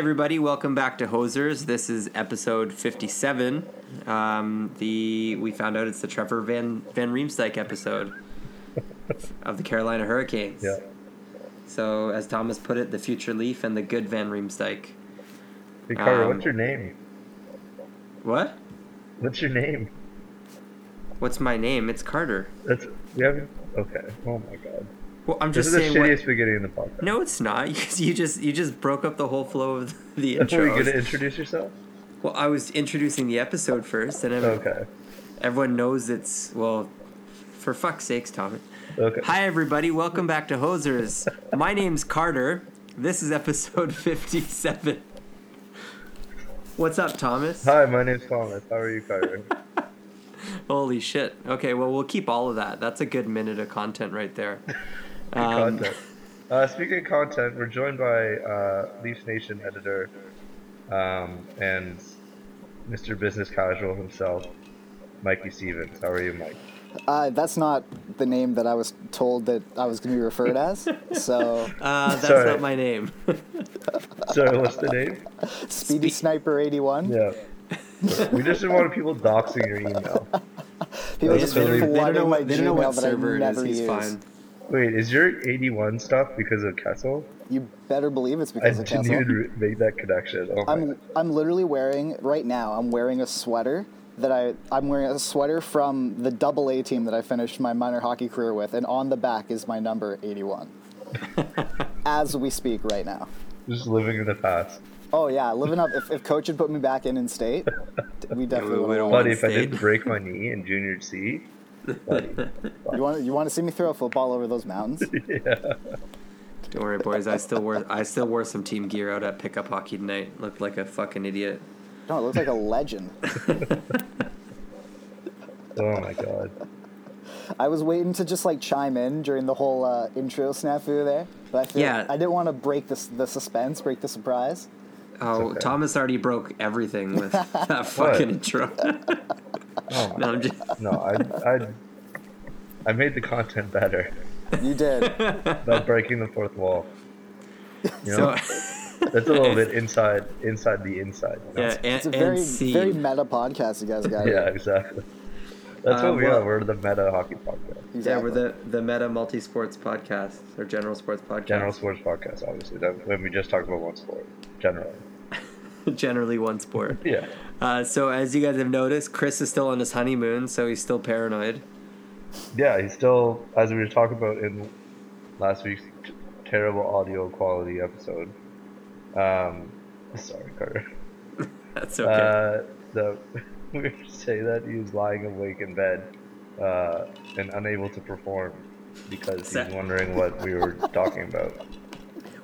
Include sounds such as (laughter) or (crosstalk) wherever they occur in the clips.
Everybody, welcome back to Hosers. This is episode 57. Um, the we found out it's the Trevor Van Van Riemsdyk episode of the Carolina Hurricanes. Yeah. So as Thomas put it, the future Leaf and the good Van Riemsdyk. Hey Carter, Um, what's your name? What? What's your name? What's my name? It's Carter. That's we haven't. Okay. Oh my god. Well, I'm This just is the saying. What, shittiest beginning in the podcast. no, it's not. (laughs) You just you just broke up the whole flow of (laughs) the Are intro. you gonna introduce yourself? Well, I was introducing the episode first, and everyone, Okay. everyone knows it's well. For fuck's sakes, Thomas. Okay. Hi, everybody. Welcome back to Hosers. My name's Carter. This is episode (laughs) 57. What's up, Thomas? Hi, my name's Thomas. How are you, Carter? Holy shit. Okay, well, we'll keep all of that. That's a good minute of content right there. Good Um, content. Uh, speaking of content, we're joined by uh, Leafs Nation editor um, and Mr. Business Casual himself, Mikey Stephens. How are you, Mike? Uh, that's not the name that I was told that I was going to be referred as. (laughs) So, Uh, that's Sorry. not my name. (laughs) Sorry, what's the name? Speedy Spe- Sniper 81. Yeah. we just didn't want people doxing your email. (laughs) People That's just totally- they don't know flooding my what, they don't know Gmail what that I server it never. He's use. fine. Wait, is your 81 stuff because of Kessel? You better believe it's I because of didn't Kessel. even make that connection. Oh I'm I'm literally wearing right now. I'm wearing a sweater that I I'm wearing a sweater from the Double A team that I finished my minor hockey career with, and on the back is my number 81. (laughs) As we speak right now. Just living in the past. Oh yeah, living up. If, if coach had put me back in in state, (laughs) we definitely we would have. want- Buddy, if I didn't break my knee in junior C, buddy. (laughs) You want you want to see me throw a football over those mountains? (laughs) yeah. Don't worry, boys. I still wore I still wore some team gear out at pickup hockey tonight. Looked like a fucking idiot. No, it looks like a legend. (laughs) Oh my god. I was waiting to just like chime in during the whole uh, intro snafu there, but I feel Yeah. I didn't want to break this the suspense, break the surprise. Oh, okay. Thomas already broke everything with that fucking intro. Oh no, I'm just. No, I, I, I made the content better You did. (laughs) by breaking the fourth wall. You know, So, that's a little bit (laughs) inside, inside the inside. you know? yeah, and, It's a very very meta podcast you guys got. Yeah, exactly. That's Uh, what we well- are. We're the meta hockey podcast, Yeah, we're the the Meta Multi Sports Podcast or General Sports Podcast. general sports podcast. Obviously, that when we just talked about one sport, generally. (laughs) Generally one sport. Yeah. Uh, so as you guys have noticed, Chris is still on his honeymoon, so he's still paranoid. Yeah, he's still, as we were talking about in last week's t- terrible audio quality episode. Um, sorry, Carter. (laughs) That's okay. Uh, the (laughs) we were saying that he was lying awake in bed uh, and unable to perform because Se- he's wondering what we were (laughs) talking about.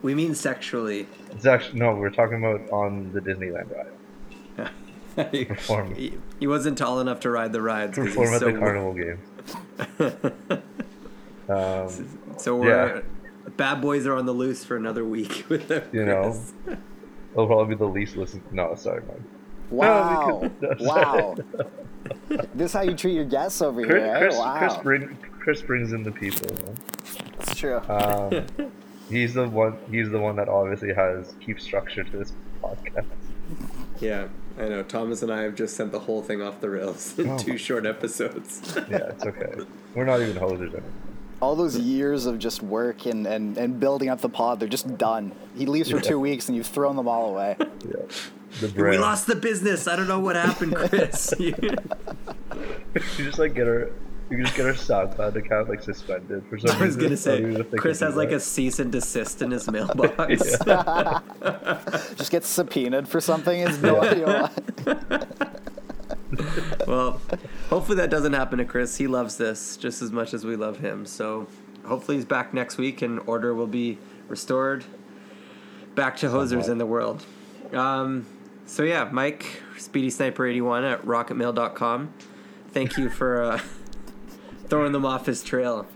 we mean sexually. It's actually no, we're talking about on the Disneyland ride. He, Perform. he wasn't tall enough to ride the rides. 'cause Perform he's at so the carnival games. (laughs) Um, So we're bad boys are on the loose for another week (laughs) with them. You know. it'll probably be the least listened. No, sorry, man. Wow. No, we could- (laughs) no, wow. this is how you treat your guests over Chris, here. eh? Chris, wow. Chris, bring, Chris brings in the people. You know? it's true. Um, he's the one. He's the one that obviously has keeps structure to this podcast. Yeah, I know. Thomas and I have just sent the whole thing off the rails in Oh. two short episodes. (laughs) Yeah, it's okay. We're not even hosers anymore. All those years of just work and, and, and building up the pod, they're just done. He leaves for Yeah. two weeks and you've thrown them all away. Yeah, the we lost the business. I don't know what happened, Chris. (laughs) (laughs) you just like get our We can just get our SoundCloud account like suspended for some I was reason. gonna I don't even say Chris has do like a cease and desist in his (laughs) mailbox. (laughs) Just gets subpoenaed for something. Is no idea why. well, hopefully that doesn't happen to Chris. He loves this just as much as we love him. So hopefully he's back next week and order will be restored. Back to hosers Somewhat. in the world. Um, so yeah, Mike, Speedy Sniper 81 at rocketmail.com. Thank you for uh, (laughs) throwing them off his trail.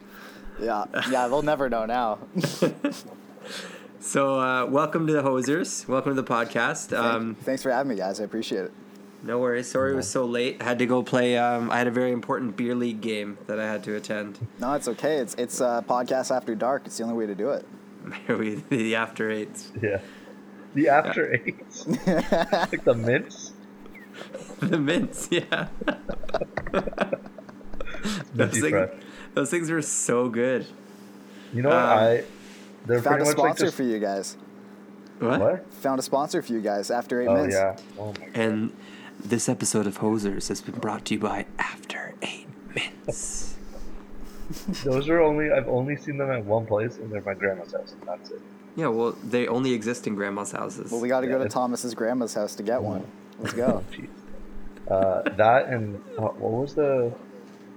Yeah, yeah, they'll never know now. (laughs) So uh, welcome to the hosers. Welcome to the podcast. Um, Thanks for having me, guys. I appreciate it. no worries. Sorry it was so late. I had to go play. Um, I had a very important beer league game that I had to attend. No, it's okay. It's it's uh, podcast after dark. It's the only way to do it. (laughs) we the after eights. Yeah. The after eights. like the mints. (laughs) the mints, yeah. Those, Minty things, fresh. those things were so good. You know what? Um, I. They're Found a much like sponsor for you guys. What? What? Found a sponsor for you guys after eight Oh minutes. yeah. Oh my. And this episode of Hosers has been brought to you by After Eight Mints. (laughs) Those are only. I've only seen them at one place, and they're my grandma's house, and that's it. yeah, well, they only exist in grandma's houses. Well, we got to go to Yeah. Thomas's grandma's house to get one. Let's go. (laughs) Jeez. Uh, that and uh, what was the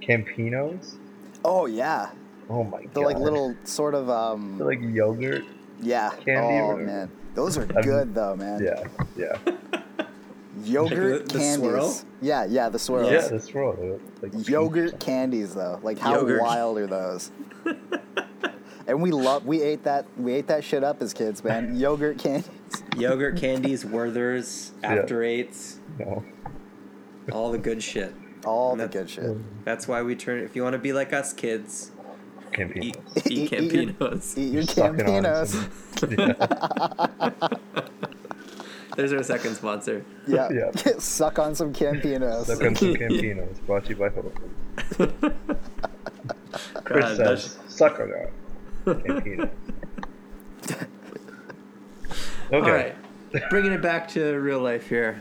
Campinos? oh yeah, Oh my god. the like little sort of um. They're like yogurt. Yeah. candy oh whatever. man, those are good though, man. Yeah. Yeah. Yogurt The- the candies. swirl? Yeah, yeah, the swirls. Yeah. That's wrong. Like Yogurt something. candies though. Like how Yogurt. wild are those? (laughs) and we love we ate that we ate that shit up as kids, man. (laughs) Yogurt candies. Yogurt candies, Werther's, Yeah. After Eights, No. all the good shit. All And the good shit. That's why we turn. If you want to be like us kids, eat, Campinos. eat (laughs) Eat your- Campinos. Eat your Sucking on Campinos. (laughs) (laughs) There's our second sponsor. Yeah. Yeah. Suck on some Campinos. Suck on some Campinos. Brought to you by Hope. Chris God, says, suck on that. Campino. Okay. All right, bringing it back to real life here.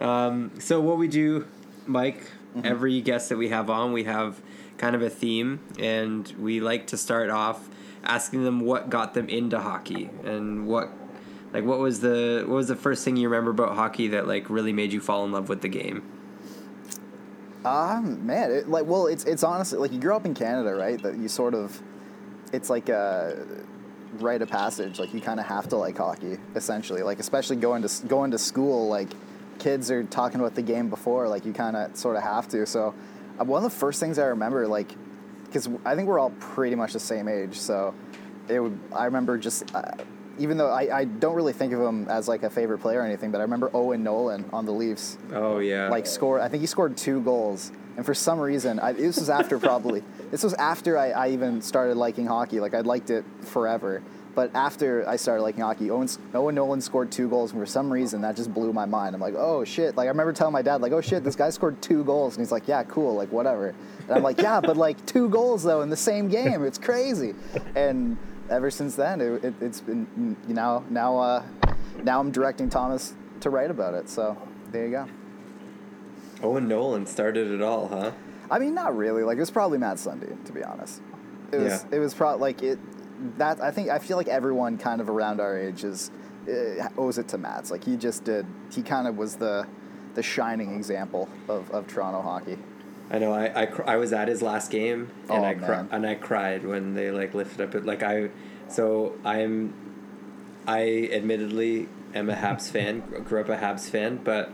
Um, so what we do, Mike, every guest that we have on, we have kind of a theme, and we like to start off asking them what got them into hockey and what, like, what was the what was the first thing you remember about hockey that like really made you fall in love with the game? Um, man, it, like, well, it's it's honestly like you grew up in Canada, right? That you sort of, it's like a rite of passage. Like you kind of have to like hockey, essentially. Like especially going to going to school, like kids are talking about the game before. Like you kind of sort of have to. So, uh, one of the first things I remember, like, because I think we're all pretty much the same age, so it would. I remember just. Uh, even though I, I don't really think of him as like a favorite player or anything, but I remember Owen Nolan on the Leafs Oh yeah, like score, I think he scored two goals, and for some reason, I, this was after probably. This was after I, I even started liking hockey. Like I'd liked it forever, but after I started liking hockey, Owen, Owen Nolan scored two goals, and for some reason that just blew my mind. I'm like, oh shit! Like I remember telling my dad, like, oh shit, this guy scored two goals, and he's like, yeah, cool, like whatever. And I'm like, yeah, but like two goals though in the same game, it's crazy. And ever since then, it, it, it's been you know now uh, now I'm directing Thomas to write about it. So there you go. Owen Nolan started it all, huh? I mean, not really. Like it was probably Mats Sundin, to be honest. It was. Yeah. It was probably like it. That I think I feel like everyone kind of around our age is uh, owes it to Mats. Like he just did. He kind of was the the shining example of, of Toronto hockey. I know. I I, cr- I was at his last game, and Oh, I man. and I cried when they like lifted up it. Like I, so I'm, I admittedly am a Habs (laughs) fan. Grew up a Habs fan, but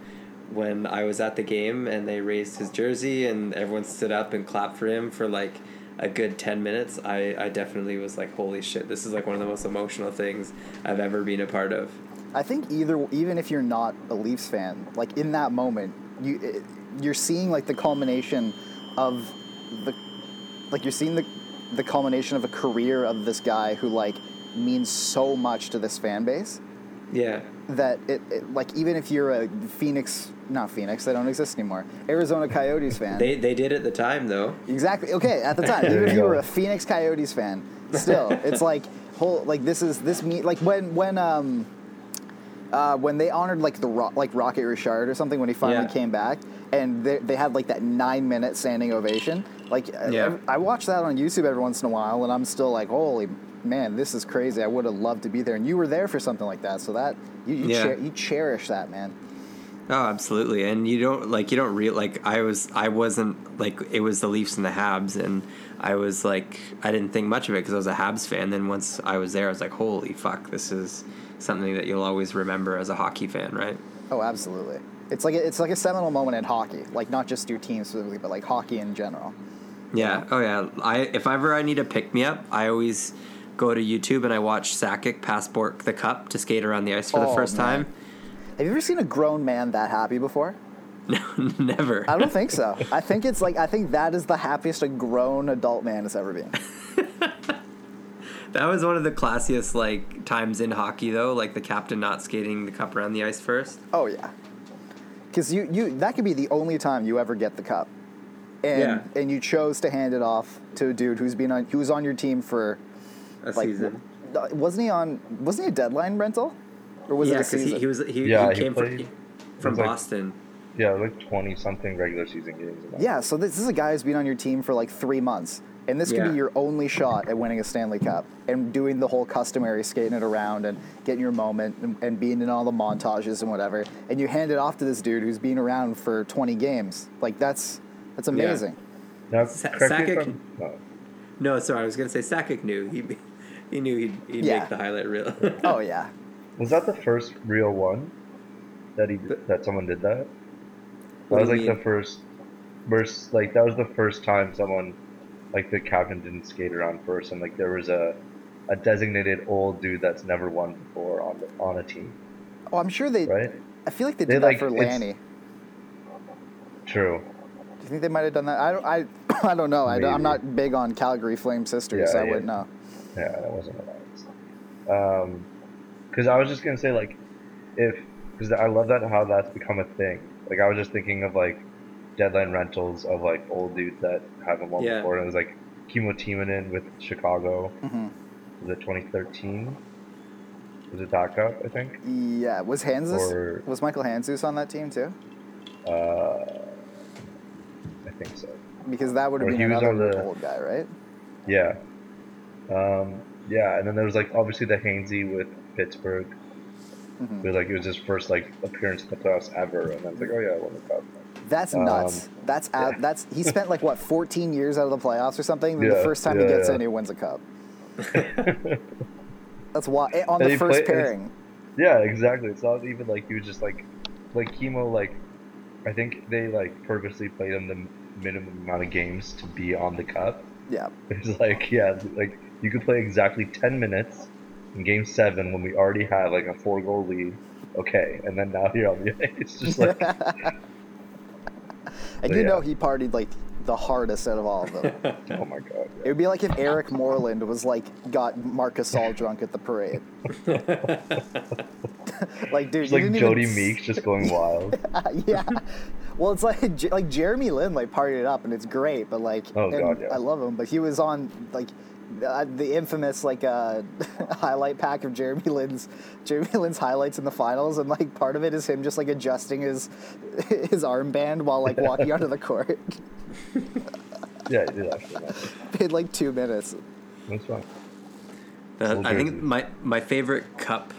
when I was at the game and they raised his jersey and everyone stood up and clapped for him for like a good 10 minutes I, I definitely was like holy shit this is like one of the most emotional things i've ever been a part of I think either even if you're not a Leafs fan, like in that moment, you it, you're seeing like the culmination of the like you're seeing the the culmination of a career of this guy who like means so much to this fan base. yeah that it, it like even if you're a Phoenix, not Phoenix, they don't exist anymore. Arizona Coyotes fan. they they did at the time though exactly. Okay, at the (laughs) time, even if you you were a Phoenix Coyotes fan, still, (laughs) it's like whole like this is this me like when when um uh, when they honored like the Ro- like Rocket Richard or something when he finally Yeah. came back and they, they had like that nine minute standing ovation Like Yeah. I, I watch that on YouTube every once in a while, and I'm still like, holy man, this is crazy. I would have loved to be there, and you were there for something like that, so that you you, Yeah. cher- you cherish that, man. Oh, absolutely. And you don't like you don't real like I was I wasn't like it was the Leafs and the Habs and I was like I didn't think much of it because I was a Habs fan. Then once I was there, I was like, holy fuck, this is something that you'll always remember as a hockey fan, right? Oh, absolutely. It's like a, it's like a seminal moment in hockey, like not just your team specifically, but like hockey in general. Yeah. Oh yeah. I if ever I need a pick me up, I always go to YouTube and I watch Sakic pass Bourque the cup to skate around the ice for the Oh, first man. time. Have you ever seen a grown man that happy before? No, (laughs) never. I don't think so. I think it's like I think that is the happiest a grown adult man has ever been. (laughs) That was one of the classiest like times in hockey though, like the captain not skating the cup around the ice first. Oh yeah, because you you that could be the only time you ever get the cup, and Yeah. and you chose to hand it off to a dude who's been on who was on your team for A like season. wasn't he on wasn't he a deadline rental or was yeah, it a because season? he, he was he, Yeah, he he came from, played- from was like- Boston. Yeah, like twenty something regular season games. in yeah, so this, is a guy who's been on your team for like three months, and this could Yeah. be your only shot at winning a Stanley Cup and doing the whole customary skating it around and getting your moment and, and being in all the montages and whatever, and you hand it off to this dude who's been around for 20 games. Like that's that's amazing. Now, Sa- correct me if Sakic- no. No, sorry, I was gonna say Sakic knew he he knew he'd, he'd Yeah. make the highlight reel. Oh yeah. Was that the first real one that he The- that someone did that? What that was like mean? the first, first like that was the first time someone, like the captain didn't skate around first, and like there was a, a designated old dude that's never won before on the, on a team, Oh, I'm sure they. right? I feel like they They, did that like, for Lanny. True. Do you think they might have done that? I don't. I, (coughs) I don't know. I don't, I'm not big on Calgary Flames history, Yeah, so I yeah. wouldn't know. Yeah, that wasn't what I was. Um, because I was just gonna say like, if because I love that how that's become a thing. Like I was just thinking of like, deadline rentals of like old dudes that haven't won Yeah. before, and it was like Kimmo Timonen with Chicago. hmm Was it 2013? Was it that cup? I think. Yeah, was Handzus? Or- was Michael Handzus on that team too? Uh, I think so. Because that would have been another the- old guy, right? Yeah. Um, yeah, and then there was like obviously the Hainsey with Pittsburgh. Mhm. It was like it was his first like appearance in the playoffs ever, and then it's like, oh yeah, I won the cup. That's Um, nuts. That's out, that's he spent like what 14 years out of the playoffs or something. Then the first time he gets yeah. in, he wins a cup. (laughs) That's why eh, on And the first pairing. yeah, exactly. It's not even like he was just like, like Kimmo. Like, I think they like purposely played him the minimum amount of games to be on the cup. Yeah, It's like, yeah, like you could play exactly ten minutes in game seven when we already had like a four goal lead. Okay, and then now you're on the ice. (laughs) It's just like, and So, you know he partied like the hardest out of all of them. (laughs) oh my god. it would be like if Eric Moreland was like got Marcus all drunk at the parade. (laughs) like, dude, like didn't Jody even... Meeks just going wild. yeah. Well, it's like like Jeremy Lin like partied it up and it's great, but like Oh, God, yeah. I love him, but he was on like uh, the infamous like uh, (laughs) highlight pack of Jeremy Lin's Jeremy Lin's highlights in the finals, and like part of it is him just like adjusting his (laughs) his armband while like walking onto the court (laughs) Yeah, he did actually. in like two minutes. That's fine. Uh, Full I think my my favorite cup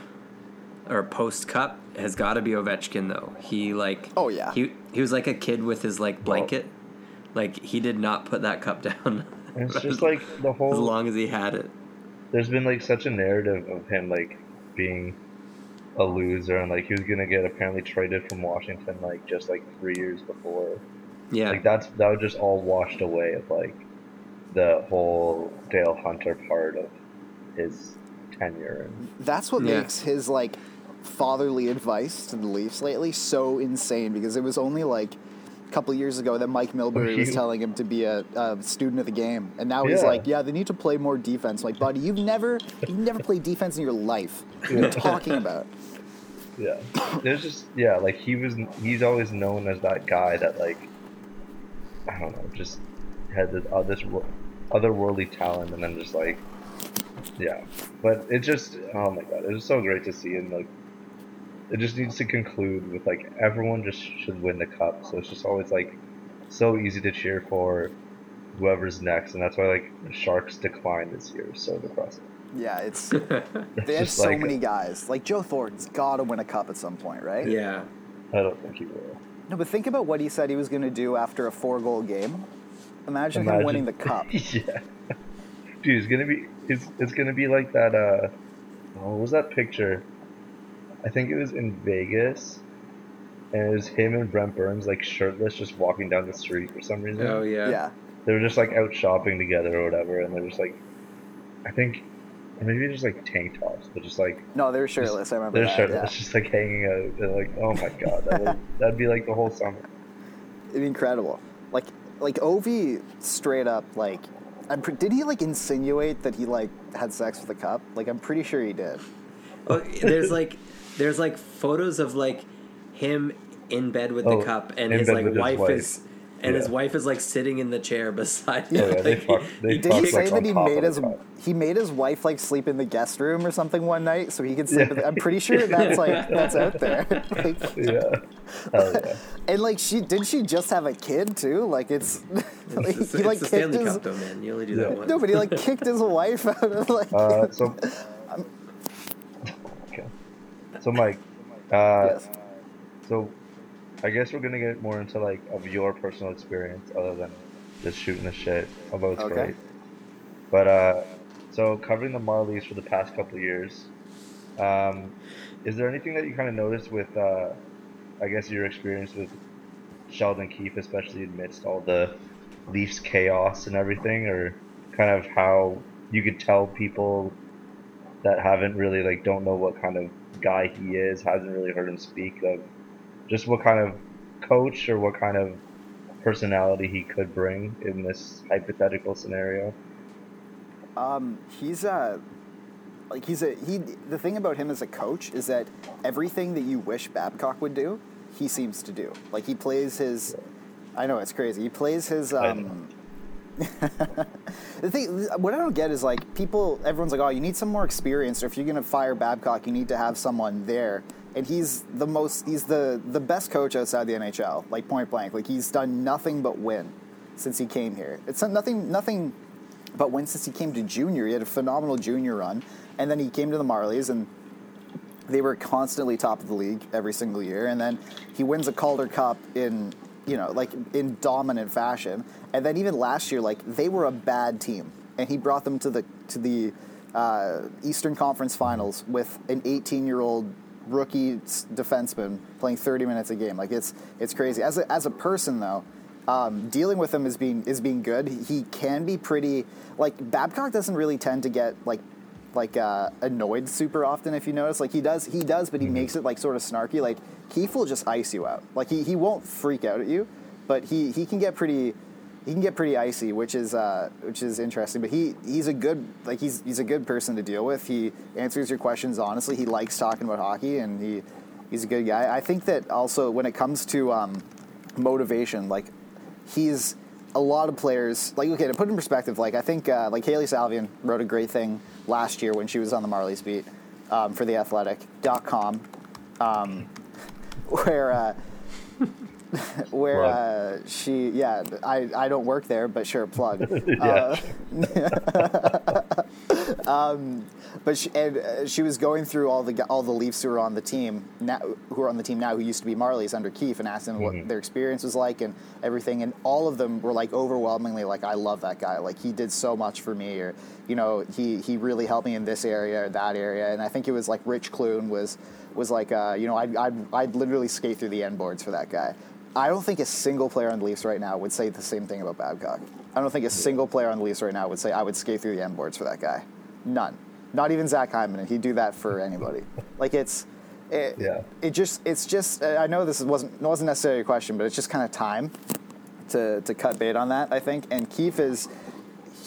or post cup has got to be Ovechkin though. He like Oh, yeah. he he was like a kid with his like blanket. Like he did not put that cup down. And it's just (laughs) like the whole. as long as he had it. there's been like such a narrative of him like being a loser and like he was gonna get apparently traded from Washington like just like three years before. Yeah. Like that's that was just all washed away of like the whole Dale Hunter part of his tenure and That's what Yeah. makes his like fatherly advice to the Leafs lately so insane because it was only like a couple years ago that Mike Milbury (laughs) was telling him to be a, a student of the game, and now he's like, "Yeah, they need to play more defense." like, buddy, you've never you've never played defense in your life. What are you talking about? (laughs) yeah. There's just yeah, like he was he's always known as that guy that like I don't know, just had this uh, this otherworldly talent and then just like yeah. But it just oh my god, it was so great to see and like it just needs to conclude with like everyone just should win the cup. So it's just always like so easy to cheer for whoever's next, and that's why like Sharks decline this year is so depressing. Yeah, it's (laughs) It's they have so like- many guys. Like Joe Thornton's got to win a cup at some point, right? yeah. I don't think he will. No, but think about what he said he was going to do after a four-goal game. Imagine, him winning the (laughs) cup. yeah, dude, it's gonna be it's it's gonna be like that. Uh, oh, what was that picture? I think it was in Vegas, and it was him and Brent Burns like shirtless, just walking down the street for some reason. Oh yeah. yeah. They were just like out shopping together or whatever, and they're just like, I think, or maybe just like tank tops, but just like No, they were shirtless. I remember they're that. shirtless, Yeah. just like hanging out. They're like, oh my god, that would, (laughs) that'd be like the whole summer. It'd be incredible. Like, like Ovi straight up like, I'm pre- did he like insinuate that he like had sex with a cup? Like, I'm pretty sure he did. Oh, there's like there's like photos of like him in bed with the Oh, cup and his like with his wife, wife. is and his wife is like sitting in the chair (laughs) beside Yeah, him. yeah, they Like, fuck- they he Did he say like that he made his he made his wife like sleep in the guest room or something one night so he could sleep? Yeah. in the, I'm pretty sure (laughs) that's like that's out there. (laughs) like, Yeah, yeah. and like she did she just have a kid too? Like it's like, It's, the- he like it's the kicked Stanley his Cup though, man. You only do Yeah. that once. no, but he like kicked his wife out of like. Uh, so, okay. So, Mike, uh, yes. so I guess we're gonna get more into like of your personal experience, other than just shooting the shit. Although it's Okay. great. But uh, so covering the Marlies for the past couple of years, um, is there anything that you kind of noticed with, uh, I guess your experience with Sheldon Keefe, especially amidst all the Leafs chaos and everything, or kind of how you could tell people that haven't really like don't know what kind of guy he is, hasn't really heard him speak of just what kind of coach or what kind of personality he could bring in this hypothetical scenario. Um, he's a like he's a he. The thing about him as a coach is that everything that you wish Babcock would do, he seems to do. Like he plays his. I know it's crazy. He plays his. Um, (laughs) the thing, what I don't get is like people. Everyone's like, "Oh, you need some more experience, or if you're gonna fire Babcock, you need to have someone there." And he's the most. He's the the best coach outside the NHL. Like point blank. Like he's done nothing but win since he came here. It's nothing. Nothing but when since he came to junior, he had a phenomenal junior run, and then he came to the Marlies, and they were constantly top of the league every single year. And then he wins a Calder Cup in, you know, like in dominant fashion. And then even last year, like they were a bad team, and he brought them to the to the uh, Eastern Conference Finals with an 18 year old rookie defenseman playing 30 minutes a game. Like it's it's crazy. As a as a person though. Um, dealing with him is being is being good. He can be pretty like Babcock doesn't really tend to get like like uh, annoyed super often if you notice. Like he does he does but he makes it like sort of snarky. Like Keefe will just ice you out. Like he, he won't freak out at you but he, he can get pretty he can get pretty icy which is uh, which is interesting. But he he's a good like he's he's a good person to deal with. He answers your questions honestly. He likes talking about hockey and he he's a good guy. I think that also when it comes to um, motivation like he's a lot of players like okay to put in perspective like i think uh, like hailey salvian wrote a great thing last year when she was on the marlies beat um, for the athletic.com um, (laughs) where uh, (laughs) where uh, she yeah I, I don't work there but sure plug (laughs) Yeah. But she, and uh, she was going through all the all the Leafs who are on the team now, who are on the team now, who used to be Marlies under Keefe, and asked them what their experience was like and everything. And all of them were like overwhelmingly like, "I love that guy. Like he did so much for me, or you know, he he really helped me in this area or that area." And I think it was like Rich Clune was was like, uh, you know, I'd, I'd I'd literally skate through the end boards for that guy. I don't think a single player on the Leafs right now would say the same thing about Babcock. I don't think a single player on the Leafs right now would say I would skate through the end boards for that guy. None. Not even Zach Hyman, and he'd do that for anybody. Like it's, it, Yeah. it just, it's just. I know this wasn't wasn't necessarily a question, but it's just kind of time to to cut bait on that. I think, and Keefe is,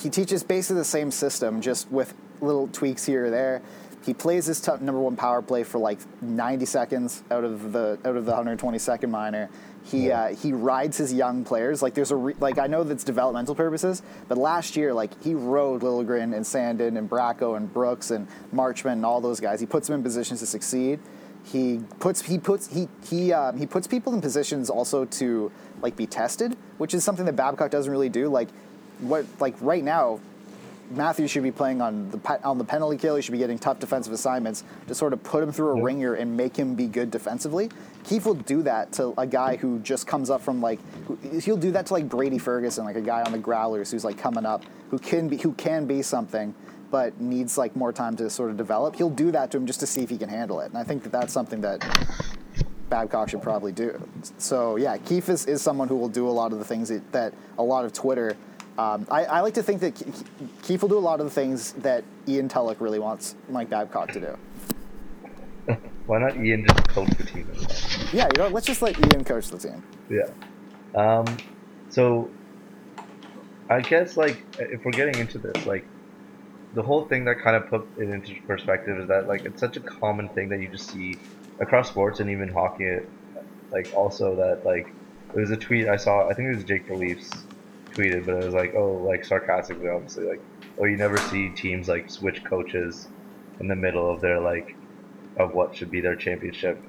he teaches basically the same system, just with little tweaks here or there. He plays his top number one power play for like 90 seconds out of the out of the 122nd minor. He uh, he rides his young players like there's a re- like I know that's developmental purposes, but last year like he rode Liljegren and Sandin and Bracco and Brooks and Marchment and all those guys. He puts them in positions to succeed. He puts he puts he he um, he puts people in positions also to like be tested, which is something that Babcock doesn't really do. Like what like right now, Matthews should be playing on the on the penalty kill. He should be getting tough defensive assignments to sort of put him through a Yeah. ringer and make him be good defensively. Keefe will do that to a guy who just comes up from like he'll do that to like Brady Ferguson, like a guy on the Growlers who's like coming up who can be who can be something, but needs like more time to sort of develop. He'll do that to him just to see if he can handle it, and I think that that's something that Babcock should probably do. So yeah, Keefe is, is someone who will do a lot of the things that, that a lot of Twitter. Um, I, I like to think that Ke- Keefe will do a lot of the things that Ian Tulloch really wants Mike Babcock to do. (laughs) Why not Ian just coach the team? Yeah, you know, let's just let Ian coach the team. Yeah. Um, so I guess like if we're getting into this, like the whole thing that kind of put it into perspective is that like it's such a common thing that you just see across sports and even hockey. Like also that like there was a tweet I saw. I think it was Jake Beliefs tweeted, but it was like oh like sarcastically obviously like oh you never see teams like switch coaches in the middle of their like of what should be their championship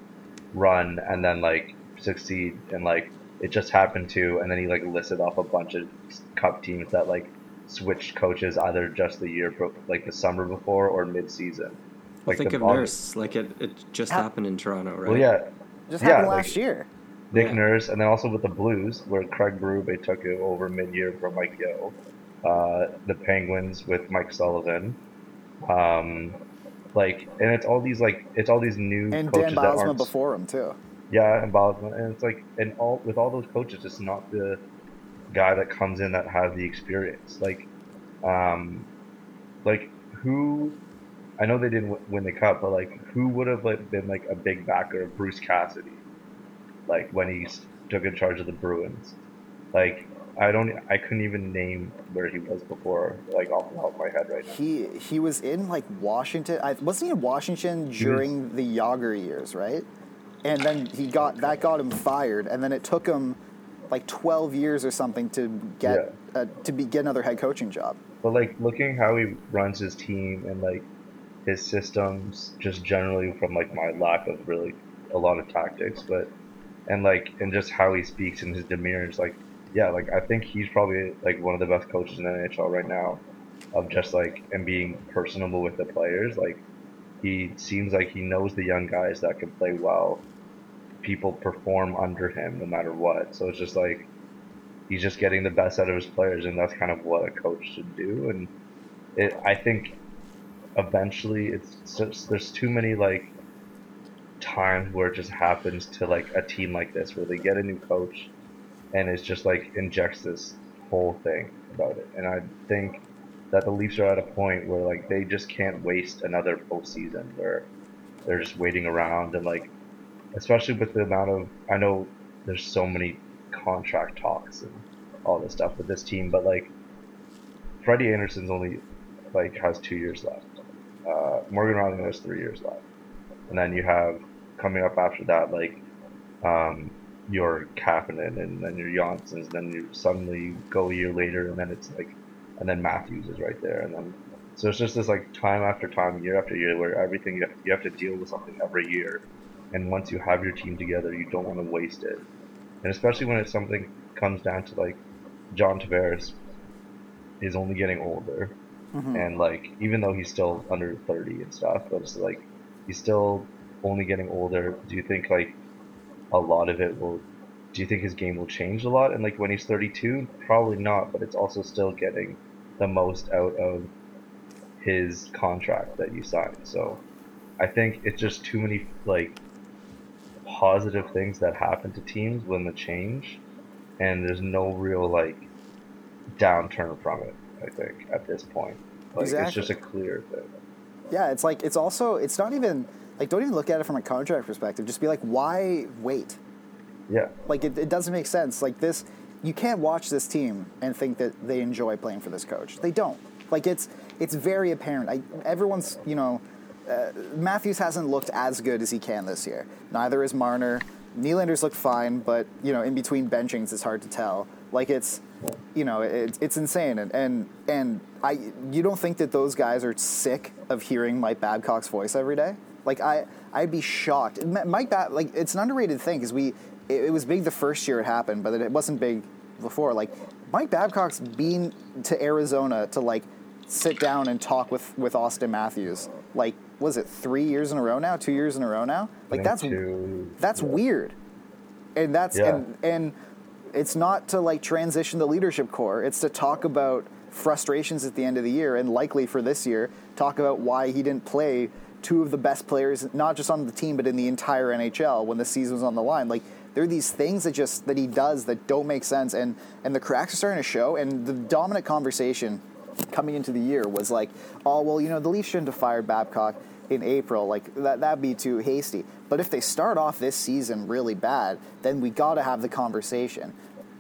run and then like succeed and like it just happened to and then he like listed off a bunch of cup teams that like switched coaches either just the year pro- like the summer before or mid-season Well, think of August- Nurse. Like it, it just Ha- happened in Toronto, right? well yeah Just Yeah, happened like- last year. Nick Yeah. Nurse, and then also with the Blues, where Craig Berube took it over mid-year from Mike Yeo. Uh, the Penguins with Mike Sullivan. Um, like, and it's all these like it's all these new And coaches Dan that before him too. Yeah, and Bosman, and it's like, and all with all those coaches, it's not the guy that comes in that has the experience. Like, um, like who? I know they didn't w- win the cup, but like, who would have like been like a big backer of Bruce Cassidy, like when he took in charge of the Bruins? Like, I don't, I couldn't even name where he was before, like off the top of my head right now. He he was in like Washington. I, wasn't he in Washington during the Jagr years, right? And then he got that got him fired, and then it took him like 12 years or something to get uh, to be get another head coaching job. But like looking how he runs his team and like his systems, just generally from like my lack of really a lot of tactics, but and like and just how he speaks and his demeanor is like yeah, like I think he's probably like one of the best coaches in NHL right now, of just like and being personable with the players. Like he seems like he knows the young guys that can play well. People perform under him no matter what. So it's just like he's just getting the best out of his players, and that's kind of what a coach should do. And it, I think, eventually, it's just there's too many like times where it just happens to like a team like this where they get a new coach, and it's just like injects this whole thing about it. And I think that the Leafs are at a point where like they just can't waste another postseason where they're just waiting around and like, especially with the amount of I know there's so many contract talks and all this stuff with this team, but like Freddie Andersen's only like has two years left. Uh, Morgan Rielly has three years left, and then you have coming up after that like um, your Kapanen and then your Johnssons, and then you suddenly go a year later, and then it's like, and then Matthews is right there, and then so it's just this like time after time, year after year, where everything you have, you have to deal with something every year, and once you have your team together, you don't want to waste it, and especially when it's something comes down to like John Tavares is only getting older, mm-hmm. and like even though he's still under 30 and stuff but it's like he's still only getting older. Do you think like a lot of it will do you think his game will change a lot? And like when he's 32 probably not but it's also still getting the most out of his contract that you signed. So i think it's just too many like positive things that happen to teams when the change and there's no real like downturn from it i think at this point. Like it's just a clear thing. Yeah, it's like it's also it's not even like don't even look at it from a contract perspective. Just be like, why wait? yeah Like it, it doesn't make sense. Like this, you can't watch this team and think that they enjoy playing for this coach. They don't. Like it's it's very apparent. I, everyone's you know, uh, Matthews hasn't looked as good as he can this year. Neither is Marner. Nylander's looked fine, but you know, in between benchings, it's hard to tell. Like it's, you know, it's it's insane. And and and I, you don't think that those guys are sick of hearing Mike Babcock's voice every day? Like I, I'd be shocked. Mike like it's an underrated thing because we, it, it was big the first year it happened, but it wasn't big before. Like Mike Babcock's been to Arizona to like sit down and talk with with Austin Matthews. Like, was it three years in a row now? Two years in a row now? Like that's two- that's yeah. weird, and that's Yeah. and and it's not to like transition the leadership core. It's to talk about frustrations at the end of the year and likely for this year talk about why he didn't play two of the best players not just on the team but in the entire NHL when the season was on the line. Like there are these things that just that he does that don't make sense. And and the cracks are starting to show. And the dominant conversation coming into the year was like oh well you know the Leafs shouldn't have fired Babcock in April. Like that that'd be too hasty. But if they start off this season really bad then we got to have the conversation.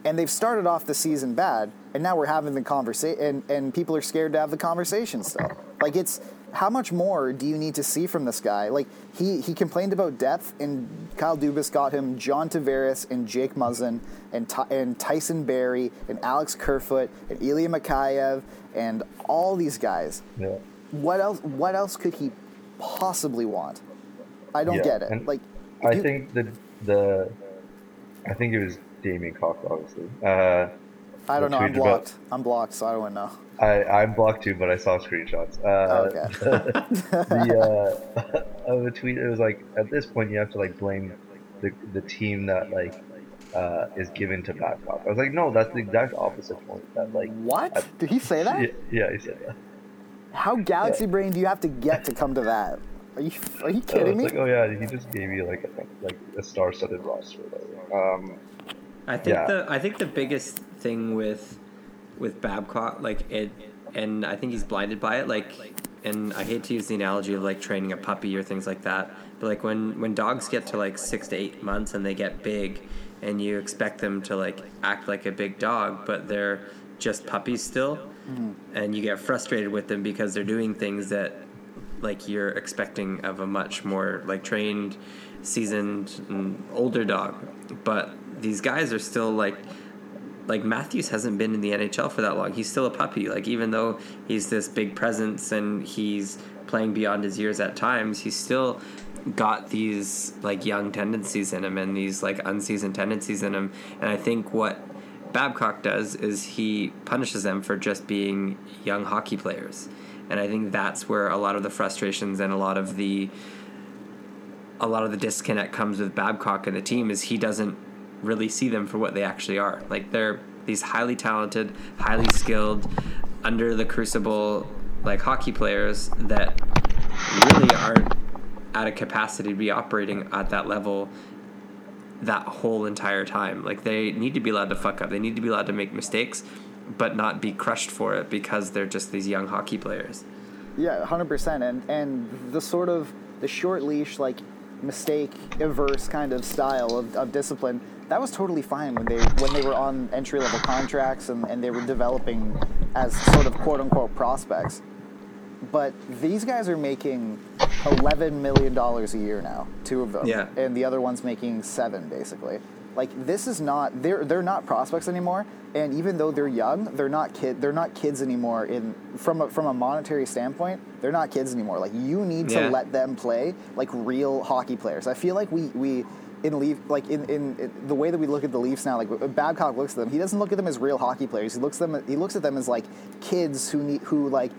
And they've started off the season bad, and now we're having the conversation, and, and people are scared to have the conversation still. Like it's how much more do you need to see from this guy? Like he he complained about depth, and Kyle Dubas got him John Tavares and Jake Muzzin and Ty- and Tyson Barrie and Alex Kerfoot and Ilya Mikheyev and all these guys. Yeah. What else? What else could he possibly want? I don't Yeah, get it. Like I you- think the the I think it was Damien Cox, obviously. Uh, I don't know. I'm tweet about- blocked. I'm blocked, so I don't know. I I'm blocked too, but I saw screenshots. Uh, Okay. (laughs) the uh, (laughs) of a tweet, it was like at this point you have to like blame the the team that like uh, is given to Babcock. I was like, no, that's the exact opposite point. That like What? Did he say that? yeah, yeah, he said that. How galaxy Yeah. brain do you have to get to come to that? Are you are you kidding it's me? like, oh yeah, he just gave you like a, like a star-studded roster. Or whatever. Um, I think Yeah. the I think the biggest thing with with Babcock, like it, and I think he's blinded by it. Like, and I hate to use the analogy of like training a puppy or things like that, but like when when dogs get to like six to eight months and they get big, and you expect them to like act like a big dog, but they're just puppies still, mm. and you get frustrated with them because they're doing things that like you're expecting of a much more like trained seasoned and older dog but these guys are still like like Matthews hasn't been in the NHL for that long. He's still a puppy. Like even though he's this big presence and he's playing beyond his years at times, he's still got these like young tendencies in him and these like unseasoned tendencies in him. And I think what Babcock does is he punishes them for just being young hockey players. And I think that's where a lot of the frustrations and a lot of the a lot of the disconnect comes with Babcock and the team is he doesn't really see them for what they actually are. Like they're these highly talented, highly skilled, under the crucible like hockey players that really aren't at a capacity to be operating at that level that whole entire time. Like they need to be allowed to fuck up. They need to be allowed to make mistakes, but not be crushed for it because they're just these young hockey players. Yeah, hundred percent. And and the sort of the short leash, like mistake averse kind of style of, of discipline, that was totally fine when they when they were on entry level contracts and, and they were developing as sort of quote unquote prospects. But these guys are making eleven million dollars a year now, two of them. Yeah. And the other one's making seven basically. Like this is not they're they're not prospects anymore. And even though they're young, they're not kid they're not kids anymore in from a, from a monetary standpoint, they're not kids anymore. Like you need Yeah. to let them play like real hockey players. I feel like we we in Leaf like in, in, in the way that we look at the Leafs now, like uh, Babcock looks at them, he doesn't look at them as real hockey players. He looks them he looks at them as like kids who need who like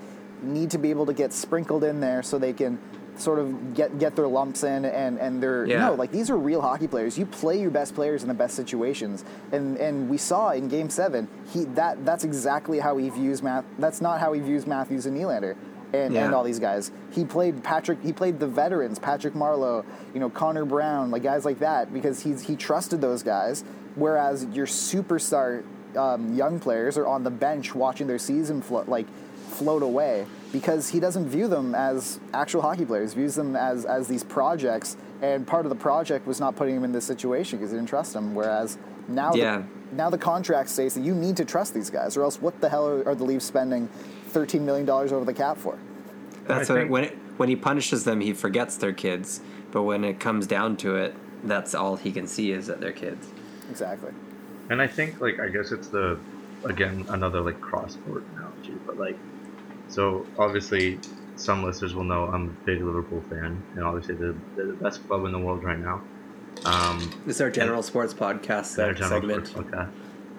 need to be able to get sprinkled in there so they can sort of get get their lumps in and and they're Yeah. no like these are real hockey players. You play your best players in the best situations, and and we saw in Game Seven he that that's exactly how he views Math. That's not how he views Matthews and Nylander. And, Yeah. and all these guys. He played Patrick. He played the veterans, Patrick Marleau, you know, Connor Brown, like guys like that, because he's he trusted those guys. Whereas your superstar um, young players are on the bench watching their season float like float away because he doesn't view them as actual hockey players. Views them as as these projects, and part of the project was not putting him in this situation because he didn't trust him. Whereas now, Yeah. the, now the contract states that you need to trust these guys, or else what the hell are, are the Leafs spending thirteen million dollars over the cap for? That's what, when it, when he punishes them, he forgets they're kids. But when it comes down to it, that's all he can see is that they're kids. Exactly. And I think like I guess it's the again another like cross sport analogy, but like so obviously some listeners will know I'm a big Liverpool fan, and obviously they're, they're the best club in the world right now. Um, This is our general sports podcast their se- general segment. sports podcast.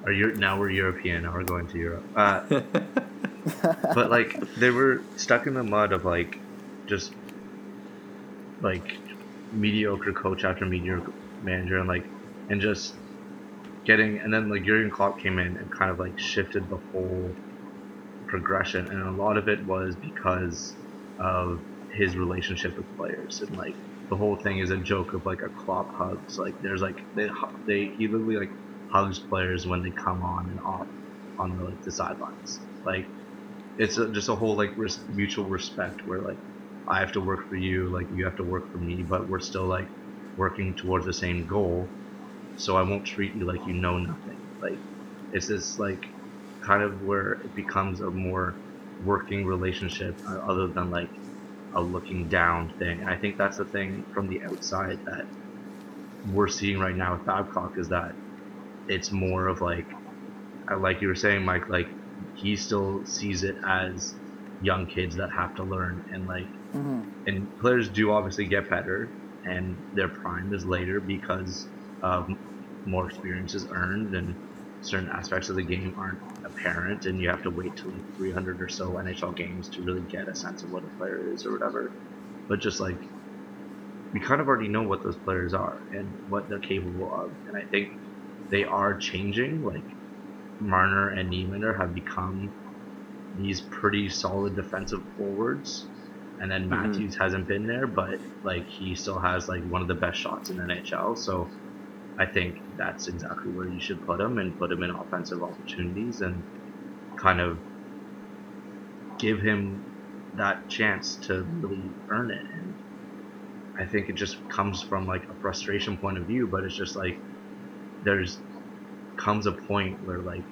Or you now we're European. Now we're going to Europe. Uh, (laughs) (laughs) but like they were stuck in the mud of like just like mediocre coach after mediocre manager and like and just getting and then like Jurgen Klopp came in and kind of like shifted the whole progression. And a lot of it was because of his relationship with players. And like the whole thing is a joke of like a Klopp hugs. Like there's like they they he literally like hugs players when they come on and off on the like the sidelines. Like it's a, just a whole like res- mutual respect where like I have to work for you, like you have to work for me, but we're still like working towards the same goal. So I won't treat you like you know nothing. Like it's this like kind of where it becomes a more working relationship uh, other than like a looking down thing. And I think that's the thing from the outside that we're seeing right now with Babcock is that it's more of like, like you were saying, Mike, like he still sees it as young kids that have to learn and like Mm-hmm. and players do obviously get better and their prime is later because of more experience is earned and certain aspects of the game aren't apparent and you have to wait till like 300 or so NHL games to really get a sense of what a player is or whatever but just like we kind of already know what those players are and what they're capable of and I think they are changing like Marner and Nylander have become these pretty solid defensive forwards and then mm-hmm. Matthews hasn't been there, but like he still has like one of the best shots in the NHL. So I think that's exactly where you should put him and put him in offensive opportunities and kind of give him that chance to really earn it. And I think it just comes from like a frustration point of view, but it's just like there's comes a point where like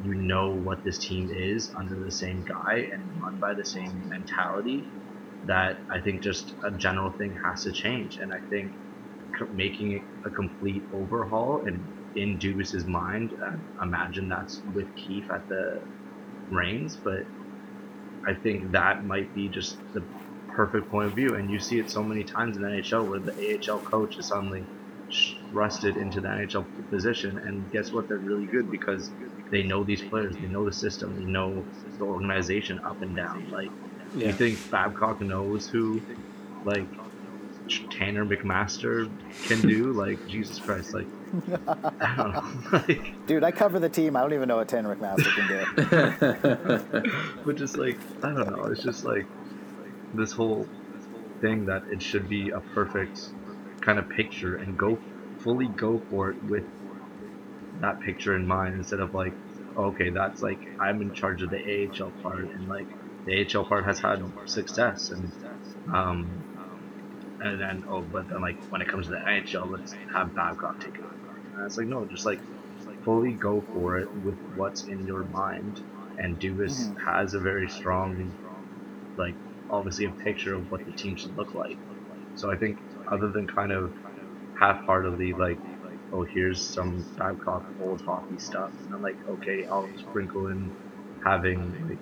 you know what this team is under the same guy and run by the same mentality that I think just a general thing has to change. And I think making a complete overhaul and in Dubas's mind, I imagine that's with Keefe at the reins, but I think that might be just the perfect point of view. And you see it so many times in the NHL where the AHL coach is suddenly thrusted into the NHL position, and guess what? They're really good because they know these players, they know the system, they know the organization up and down. Like, Yeah. you think Babcock knows who, like, Tanner McMaster can do? like, Jesus Christ, like, I don't know, (laughs) like, Dude, I cover the team. I don't even know what Tanner McMaster can do. (laughs) but just like, I don't know, it's just like this whole thing that it should be a perfect kind of picture and go fully go for it with that picture in mind instead of like okay that's like i'm in charge of the ahl part and like the ahl part has had success and um and then oh but then like when it comes to the nhl let's have babcock take it over and it's like no just like fully go for it with what's in your mind and Dubas Mhm. has a very strong like obviously a picture of what the team should look like so i think other than kind of half-heartedly like oh here's some babcock old hockey stuff and i'm like okay i'll sprinkle in having like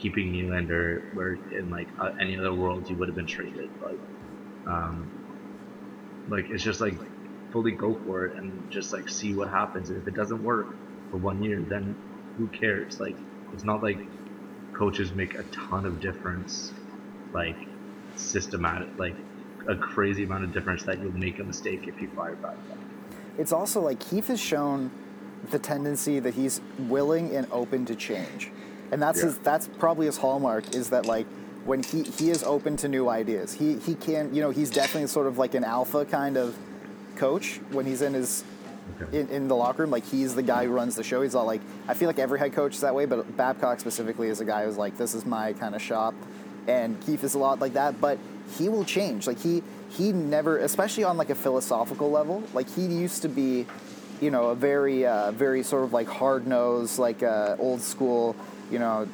keeping Nylander where in like uh, any other world he would have been traded like um like it's just like fully go for it and just like see what happens. And if it doesn't work for one year then who cares? Like it's not like coaches make a ton of difference like systematic like a crazy amount of difference that you'll make a mistake if you fire back It's also like Keefe has shown the tendency that he's willing and open to change, and that's Yeah. his. That's probably his hallmark is that like when he he is open to new ideas. He he can you know he's definitely sort of like an alpha kind of coach when he's in his Okay. in, in the locker room. Like he's the guy who runs the show. He's all like I feel like every head coach is that way, but Babcock specifically is a guy who's like this is my kind of shop, and Keefe is a lot like that. But he will change. Like he he never, especially on like a philosophical level. Like he used to be, you know, a very uh, very sort of like hard nosed, like uh, old school, you know,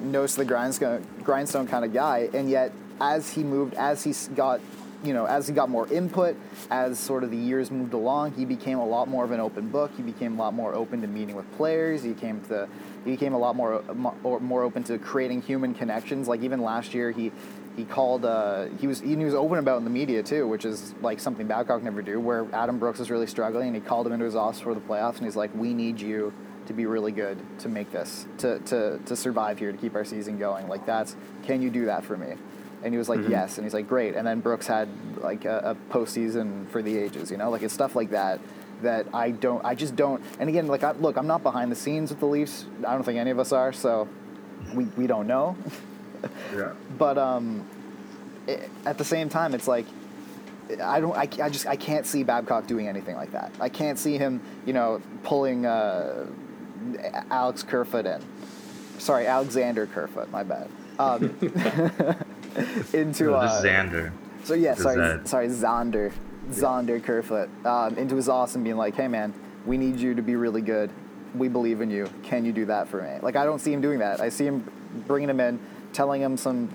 nose to the grindstone, grindstone kind of guy. And yet, as he moved, as he got, you know, as he got more input, as sort of the years moved along, he became a lot more of an open book. He became a lot more open to meeting with players. He came to, he became a lot more more, more open to creating human connections. Like even last year, he he called. Uh, he was he was open about in the media too, which is like something Babcock never do. Where Adam Brooks is really struggling, and he called him into his office for the playoffs, and he's like, "We need you to be really good to make this to to to survive here to keep our season going. Like that's can you do that for me?" And he was like, Mhm. "Yes," and he's like, "Great." And then Brooks had like a, a postseason for the ages, you know, like it's stuff like that that I don't, I just don't. And again, like I, look, I'm not behind the scenes with the Leafs. I don't think any of us are, so we we don't know. (laughs) (laughs) Yeah. but um, i at the same time, it's like I don't, I, I just, I can't see Babcock doing anything like that. I can't see him, you know, pulling uh, Alex Kerfoot in. Sorry, Alexander Kerfoot. My bad. Um, (laughs) into No, uh, this Xander. so yeah, sorry, that- sorry, Zonder, Zonder Kerfoot, um, into his awesome, being like, "Hey man, we need you to be really good. We believe in you. Can you do that for me?" Like I don't see him doing that. I see him bringing him in, telling him some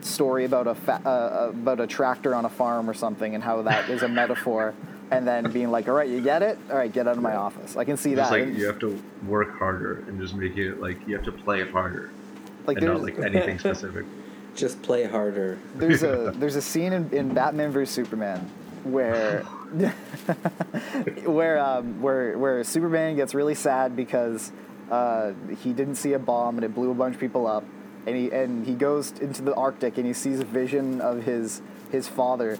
story about a fa- uh, about a tractor on a farm or something, and how that is a metaphor, and then being like, "All right, you get it? All right, get out of my office." I can see Just that. like you have to work harder and just make it like you have to play it harder Like, and not like anything specific. (laughs) Just play harder. there's a (laughs) there's a scene in, in Batman vs Superman where (laughs) where um, where where Superman gets really sad because uh, he didn't see a bomb and it blew a bunch of people up, and he and he goes into the Arctic and he sees a vision of his his father.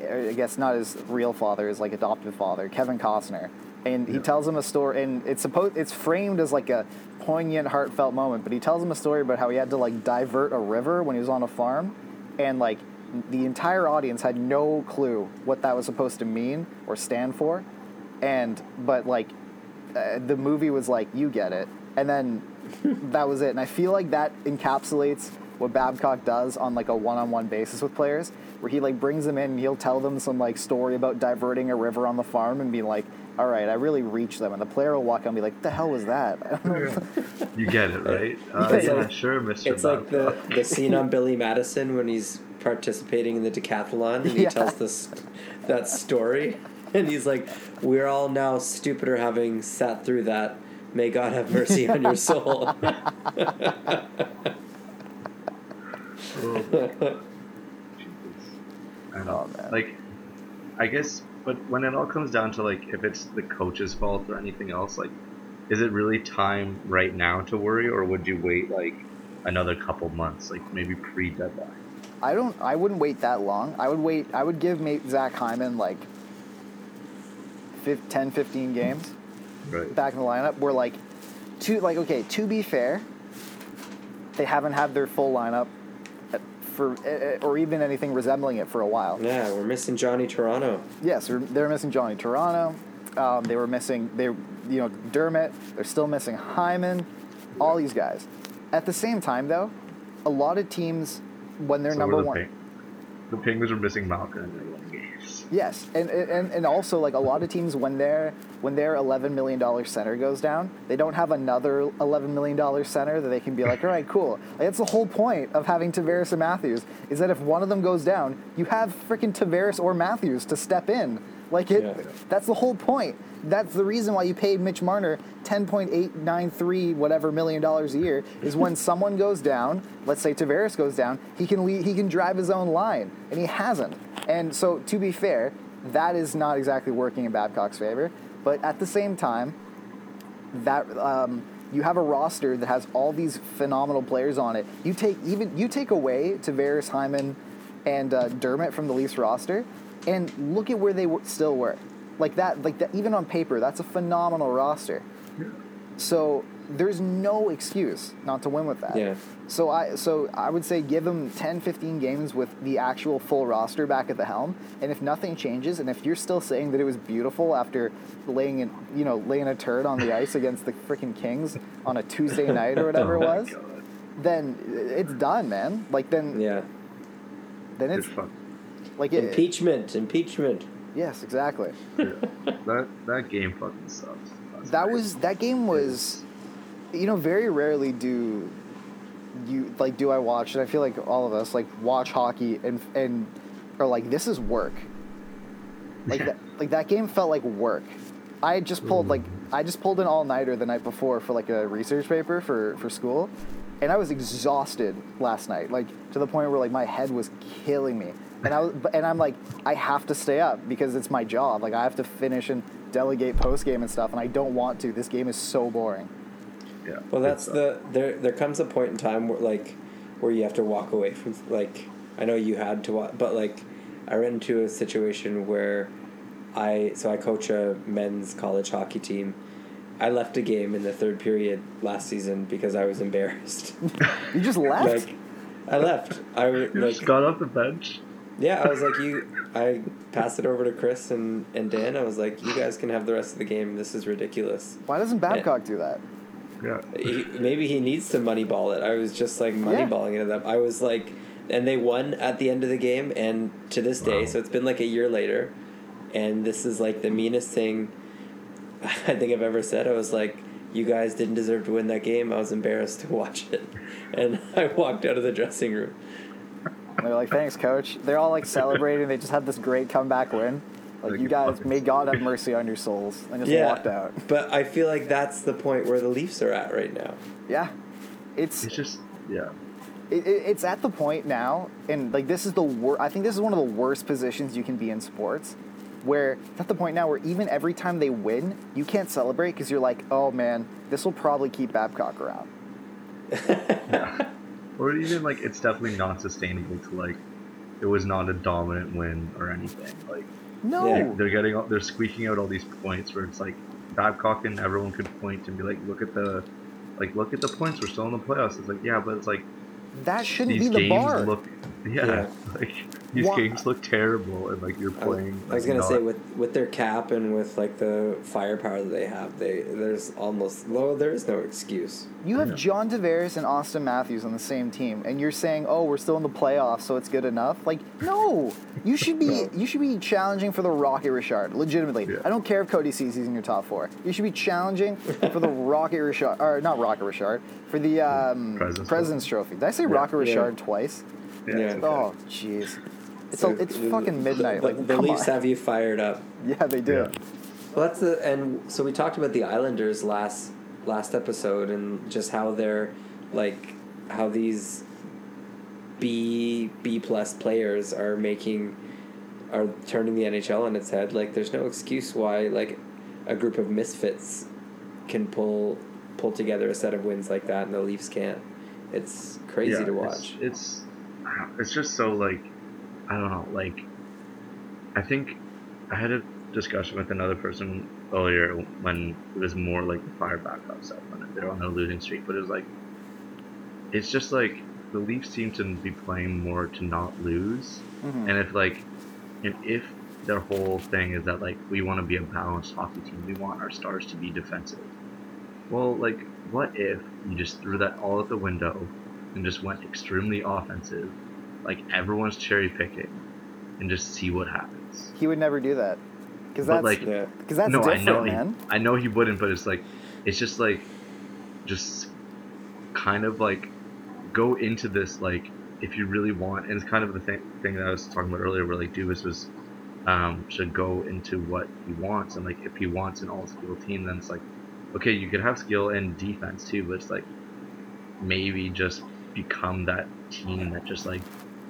I guess not his real father, his like adoptive father, Kevin Costner, and he tells him a story, and it's supposed it's framed as like a poignant, heartfelt moment. But he tells him a story about how he had to like divert a river when he was on a farm, and like the entire audience had no clue what that was supposed to mean or stand for, and but like uh, the movie was like you get it, and then that was it. And I feel like that encapsulates what Babcock does on like a one-on-one basis with players, where he like brings them in and he'll tell them some like story about diverting a river on the farm and be like, "All right, I really reached them," and the player will walk out and be like, "The hell was that?" I don't know. You get it, right? (laughs) Uh, It's yeah, like- sure, Mister. It's like the, the scene on Billy Madison when he's participating in the decathlon and he Yeah. tells this that story and he's like, "We're all now stupider having sat through that. May God have mercy on your soul." (laughs) I know. Oh. Like, I guess, but when it all comes down to like if it's the coach's fault or anything else, like, is it really time right now to worry, or would you wait like another couple months, like maybe pre-deadline? I don't. I wouldn't wait that long. I would wait. I would give mate Zach Hyman like fif- 10, 15 games Right. back in the lineup. We're like, to like okay. To be fair, they haven't had their full lineup uh, for uh, or even anything resembling it for a while. yeah, we're missing Johnny Toronto. Yes, they're, missing Johnny Toronto. Um, they were missing they you know Dermott. They're still missing Hyman. All these guys. At the same time, though, a lot of teams when they're So number the one. Peng- the Penguins are missing Malkin Yes, and, and and also like a lot of teams when their when their eleven million dollar center goes down, they don't have another eleven million dollar center that they can be like, all right, cool. Like, that's the whole point of having Tavares and Matthews is that if one of them goes down, you have freaking Tavares or Matthews to step in. Like it, Yeah. that's the whole point. That's the reason why you paid Mitch Marner ten point eight nine three whatever million dollars a year is when (laughs) someone goes down. Let's say Tavares goes down, he can lead, he can drive his own line, and he hasn't. And so, to be fair, that is not exactly working in Babcock's favor. But at the same time, that um, you have a roster that has all these phenomenal players on it. You take even you take away Tavares, Hyman, and uh, Dermott from the Leafs roster, and look at where they w- still were. Like that, like that. Even on paper, that's a phenomenal roster. So there's no excuse not to win with that. Yeah. So I so I would say give them 10, 15 games with the actual full roster back at the helm, and if nothing changes, and if you're still saying that it was beautiful after laying in, you know laying a turd on the ice against the freaking Kings on a Tuesday (laughs) night or whatever Oh it was, God. then it's done, man. Like then Yeah. then It's it's fun. Like it, Impeachment, impeachment. yes, exactly. Yeah. (laughs) that that game fucking sucks. Last That night. was that game was, you know, very rarely do you like do I watch and I feel like all of us like watch hockey and and are like this is work. (laughs) Like Yeah. that like that game felt like work. I had just pulled like I just pulled an all nighter the night before for like a research paper for for school, and I was exhausted last night, like to the point where like my head was killing me. And I was, and I'm like, I have to stay up because it's my job. Like I have to finish and delegate post game and stuff, and I don't want to. This game is so boring. Yeah. Well, that's the there. There comes a point in time where like where you have to walk away from like I know you had to walk, but like I ran into a situation where I so I coach a men's college hockey team. I left a game in the third period last season because I was embarrassed. (laughs) You just left. like I left. I like just got off the bench. Yeah. I was like you. I passed it over to Chris and and Dan. I was like, you guys can have the rest of the game. This is ridiculous. Why doesn't Babcock do that? Yeah. he, maybe he needs to moneyball it. I was just like moneyballing it up. I was like, and they won at the end of the game, and to this day, Wow. so it's been like a year later, and this is like the meanest thing (laughs) I think I've ever said. I was like, you guys didn't deserve to win that game. I was embarrassed to watch it, (laughs) and I walked out of the dressing room. And they're like, thanks, coach. They're all like celebrating. They just had this great comeback win. Like, Like you you guys, may God have mercy on your souls. And just yeah, walked out. but I feel like that's the point where the Leafs are at right now. Yeah. It's It's just yeah. it, it- it's at the point now, and like this is the worst, I think this is one of the worst positions you can be in sports, where it's at the point now where even every time they win, you can't celebrate because you're like, oh man, this will probably keep Babcock around. (laughs) (laughs) Or even like it's definitely not sustainable to like it was not a dominant win or anything. Like No, Yeah. they're getting they're squeaking out all these points where it's like Babcock and everyone could point and be like, look at the like look at the points, we're still in the playoffs. It's like yeah, but it's like that shouldn't be the games bar. look yeah, Yeah. like these Wha- games look terrible and like you're I was, playing. I was gonna say with with their cap and with like the firepower that they have, they there's almost well there is no excuse. You have Yeah. John Tavares and Auston Matthews on the same team, and you're saying, "Oh, we're still in the playoffs, so it's good enough." Like, no, you should be (laughs) No. you should be challenging for the Rocket Richard. Legitimately, Yeah. I don't care if Cody Ceci's in your top four. You should be challenging for the (laughs) Rocket Richard, or not Rocket Richard, for the um, President's President's, Trophy. Did I say Yeah. Rocket Yeah. Richard twice? Yeah, Yeah. Oh, jeez. It's a, it's the- fucking midnight. The, like, the come Leafs on. have you fired up. (laughs) Yeah, they do. Yeah. Well, that's the and so we talked about the Islanders last last episode and just how they're like how these B B plus players are making are turning the NHL on its head. Like, there's no excuse why like a group of misfits can pull pull together a set of wins like that, and the Leafs can't. It's crazy Yeah, to watch. It's, it's just so like I don't know. Like I think I had a discussion with another person earlier when it was more like the fire backup stuff when they're on a losing streak, but it was like it's just like the Leafs seem to be playing more to not lose, Mhm. and if like and if their whole thing is that like we want to be a balanced hockey team, we want our stars to be defensive. Well, like, what if you just threw that all out the window and just went extremely offensive, like everyone's cherry picking, and just see what happens? He would never do that because that's like, yeah. because that's no, I different, know, he. I know he wouldn't, but it's like, it's just like, just kind of like go into this like if you really want, and it's kind of the thing thing that I was talking about earlier, where like Dubas was um, should go into what he wants, and like if he wants an all skill team, then it's like, okay, you could have skill and defense too, but it's like maybe just become that team that just like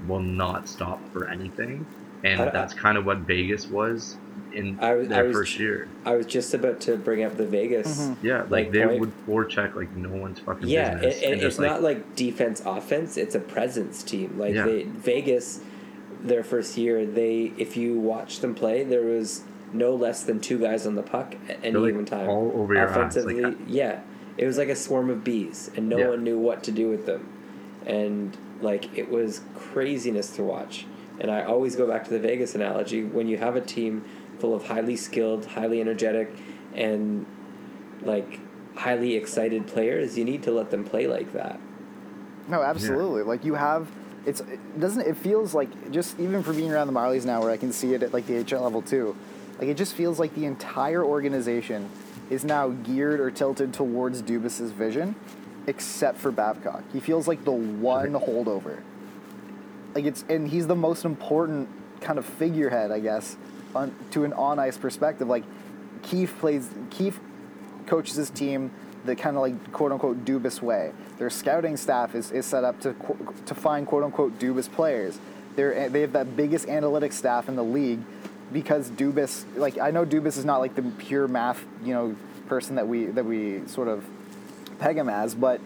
will not stop for anything, and I- that's kind of what Vegas was in I was- I their was- first year. I was just about to bring up the Vegas. Mhm. Yeah, like, Like, they point- would forecheck like no one's fucking Yeah, and, business. and just, it's not like defense offense; it's a presence team. Like Yeah. they, Vegas, their first year, they if you watch them play, there was no less than two guys on the puck at any like, given time. all over your ass, like, yeah, it was like a swarm of bees, and no Yeah. one knew what to do with them, and like it was craziness to watch. And I always go back to the Vegas analogy: when you have a team full of highly skilled, highly energetic, and like highly excited players, you need to let them play like that. No, absolutely. Like you have, it's it doesn't it feels like just even for being around the Marlies now, where I can see it at like the HL level too. Like it just feels like the entire organization is now geared or tilted towards Dubas's vision, except for Babcock. He feels like the one holdover. Like it's and he's the most important kind of figurehead, I guess, on to an on ice perspective. Like Keefe plays Keefe coaches his team the kind of like quote unquote Dubas way. Their scouting staff is, is set up to to find quote unquote Dubas players. They're, they have that biggest analytics staff in the league because Dubas like I know Dubas is not like the pure math you know person that we that we sort of peg him as, but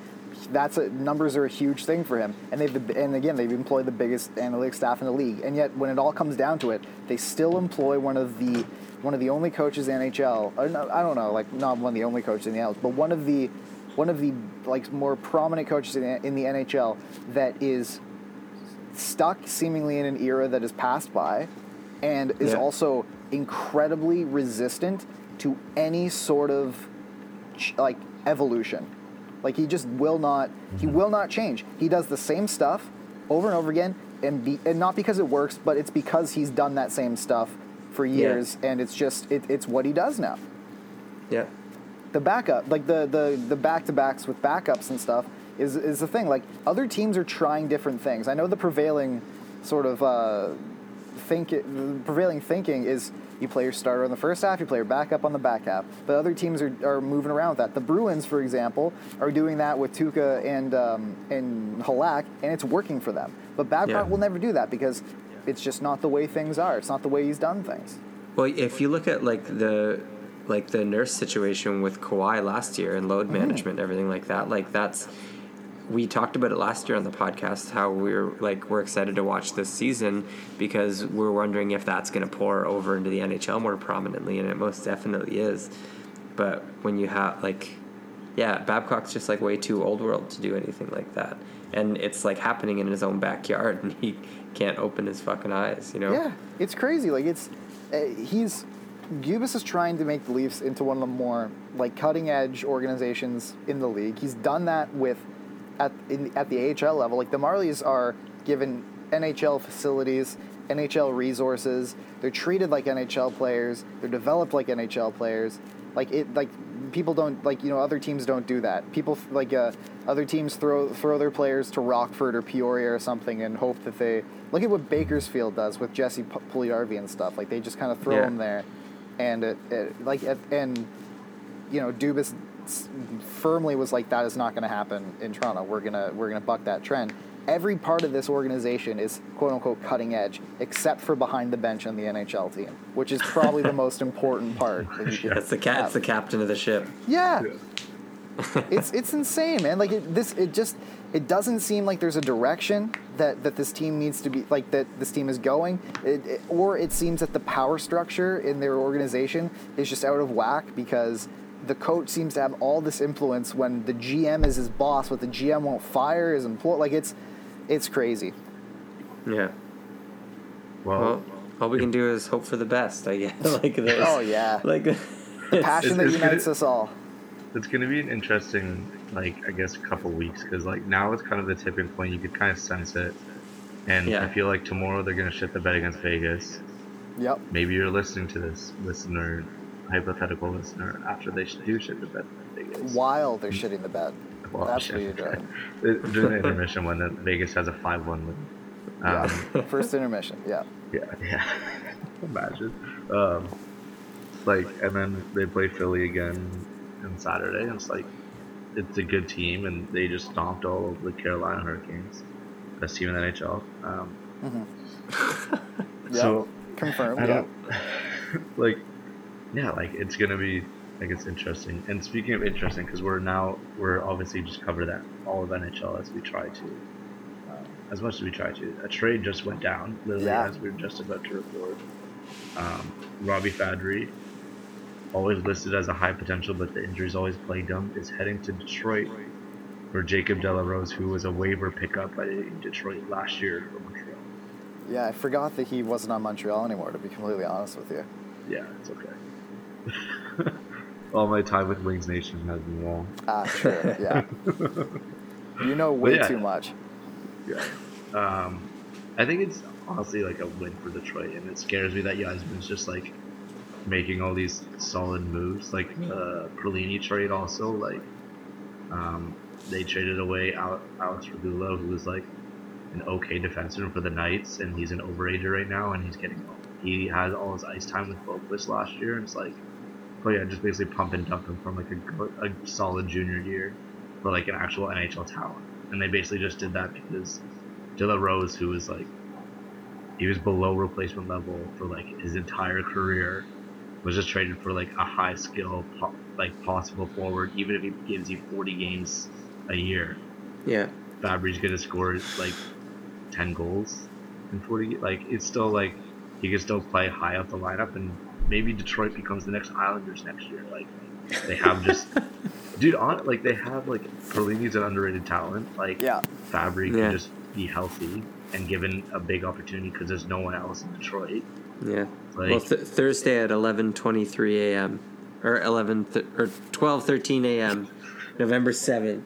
that's a, numbers are a huge thing for him. And they've and again they've employed the biggest analytics staff in the league. And yet when it all comes down to it, they still employ one of the one of the only coaches in NHL. I don't know, like not one of the only coaches in the NHL, but one of the one of the like more prominent coaches in the, in the NHL that is stuck seemingly in an era that is passed by and is Yeah. also incredibly resistant to any sort of ch- like evolution. Like he just will not he will not change. He does the same stuff over and over again and be, and not because it works, but it's because he's done that same stuff for years and it's just it, it's what he does now. Yeah. The backup, like the the the back to backs with backups and stuff is is the thing. Like other teams are trying different things. I know the prevailing sort of uh, think the prevailing thinking is you play your starter on the first half, you play your backup on the back half. But other teams are, are moving around with that. The Bruins, for example, are doing that with Tuukka and um, and Halak, and it's working for them. But Babcock Yeah. will never do that because it's just not the way things are. It's not the way he's done things. Well, if you look at like the like the nurse situation with Kawhi last year and load management and everything like that, like that's we talked about it last year on the podcast how we're like we're excited to watch this season because we're wondering if that's going to pour over into the NHL more prominently and it most definitely is. But when you have like yeah, Babcock's just like way too old world to do anything like that. And it's like happening in his own backyard (laughs) and he can't open his fucking eyes, you know? Yeah, it's crazy. Like it's uh, he's Dubas is trying to make the Leafs into one of the more like cutting edge organizations in the league. He's done that with at in, at the AHL level. Like the Marlies are given NHL facilities, NHL resources. They're treated like NHL players. They're developed like NHL players. Like it like people don't like you know other teams don't do that. People like uh, other teams throw throw their players to Rockford or Peoria or something and hope that they look at what Bakersfield does with Jesse P- Puljujärvi and stuff. Like they just kind of throw Yeah. them there, and it, it like and you know Dubas firmly was like that is not going to happen in Toronto. We're gonna we're gonna buck that trend. Every part of this organization is quote unquote cutting edge, except for behind the bench on the NHL team, which is probably the most important part. that you (laughs) could That's the cat. It's the captain of the ship. Yeah. (laughs) it's it's insane, man. Like it, this, it just it doesn't seem like there's a direction that that this team needs to be like that this team is going, it, it- or it seems that the power structure in their organization is just out of whack because the coach seems to have all this influence when the GM is his boss, but the GM won't fire his employee. Like it's it's crazy. Yeah. Well, Well, all we can do is hope for the best. I guess. (laughs) like this. Oh yeah, (laughs) Like. the passion that it's unites gonna- us all. it's gonna be an interesting, like I guess, couple weeks because like now it's kind of the tipping point. You could kind of sense it, and Yeah. I feel like tomorrow they're gonna shit the bed against Vegas. Yep. Maybe you're listening to this listener, hypothetical listener, after they do shit the bed Vegas. While they're shitting the bed. Well, That's shit, what you're doing. During the (laughs) intermission when the Vegas has a five-one lead. Um, Yeah. (laughs) First intermission. Yeah. Yeah, yeah. (laughs) Imagine. Um, like, and then they play Philly again on Saturday, and it's like, it's a good team, and they just stomped all of the Carolina Hurricanes, best team in the NHL. Um, Yep. So, Confirmed. I Yeah. don't, like, yeah, like, it's gonna be, like, it's interesting. And speaking of interesting, because we're now, we're obviously just cover that, all of NHL as we try to. um, As much as we try to. A trade just went down, literally Yeah. as we were just about to record. Um, Robby Fabbri, always listed as a high potential, but the injuries always plagued him, is heading to Detroit for Jacob de la Rose, who was a waiver pickup by Detroit last year for Montreal. Yeah, I forgot that he wasn't on Montreal anymore. To be completely honest with you. Yeah, it's okay. (laughs) All my time with Wings Nation has been wrong. Ah, sure. Yeah. (laughs) you know way yeah. too much. Yeah. Um, I think it's honestly like a win for Detroit, and it scares me that Yzerman's just like making all these solid moves. Like the Perlini trade, also like um, they traded away Al- Alex Regula, who was like an okay defenseman for the Knights, and he's an overager right now, and he's getting he had all his ice time with Boqvist last year, and it's like oh yeah, just basically pump and dump him from like a, a solid junior year for like an actual NHL talent, and they basically just did that because De La Rose, who was like he was below replacement level for like his entire career, was just traded for like a high skill po- like possible forward, even if he gives you 40 games a year. Yeah. Fabbri's gonna score like 10 goals in 40. Like it's still like he can still play high up the lineup, and maybe Detroit becomes the next Islanders next year. Like they have just, (laughs) dude, on like they have like Perlini's an underrated talent. Like Yeah. Fabbri Yeah. can just be healthy and given a big opportunity because there's no one else in Detroit. Yeah. Like well, th- Thursday at 11:23 a.m. or 11 th- or 12:13 a.m. November 7th.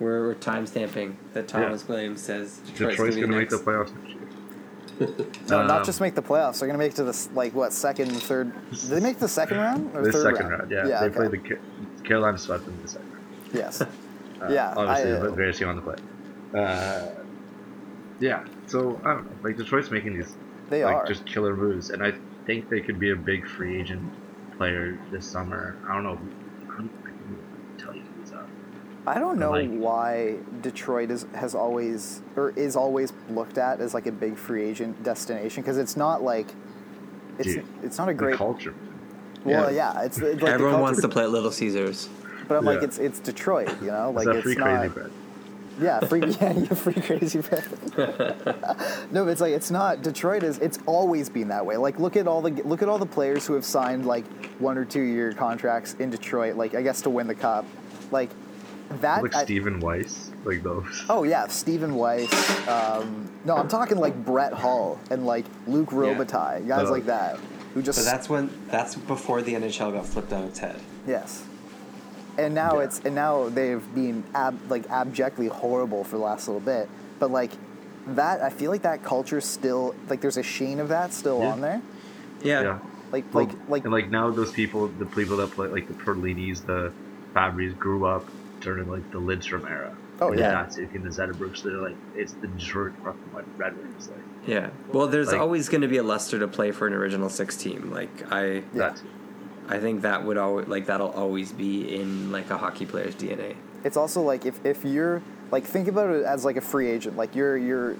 We're, we're time that Thomas Williams says Detroit's, Detroit's gonna, gonna make the playoffs next year. No, not Um, just make the playoffs. They're gonna make it to the like what second, third? Did they make the second round or The third second round, yeah. Yeah. they okay. played the Carolina swept them in the second round. Yes. (laughs) Uh, Yeah, obviously I, uh, the greatest team on the play. Uh, yeah, so I don't know. Like Detroit's making these They like are. just killer moves, and I think they could be a big free agent player this summer. I don't know. I don't I can't even tell you who's up. I don't know like- why Detroit is has always or is always looked at as like a big free agent destination because it's not like it's Dude, it's not a great. culture. well, Yeah. yeah, it's, it's like Everyone wants to play at Little Caesars. But I'm like it's it's Detroit, you know, like It's that it's free not. crazy bread. Yeah, free (laughs) yeah, yeah, free crazy bread. (laughs) no, but it's like it's not Detroit is it's always been that way. Like look at all the look at all the players who have signed like one or two year contracts in Detroit, like I guess to win the cup. Like that Like I- Stephen Weiss, like those. Oh yeah, Stephen Weiss. Um, no, I'm talking like Brett Hull and like Luc Robitaille, guys Oh. like that, who just But that's when that's before the NHL got flipped on its head. yes. And now Yeah. it's and now they've been ab, like abjectly horrible for the last little bit, but like that I feel like that culture still like there's a sheen of that still Yeah. on there. Yeah. Yeah. Like Well, like like and like now those people, the people that play like the Perlinis, the Fabbris, grew up during like the Lidstrom era. Oh, the yeah. Datsyuk and the Zetterbergs. They're like it's the Detroit fucking like Red Wings. Like Yeah. Well, there's Like- always going to be a luster to play for an original six team. Like I, Yeah. I think that would always like that'll always be in like a hockey player's DNA. it's also like if, if you're like think about it as like a free agent like your your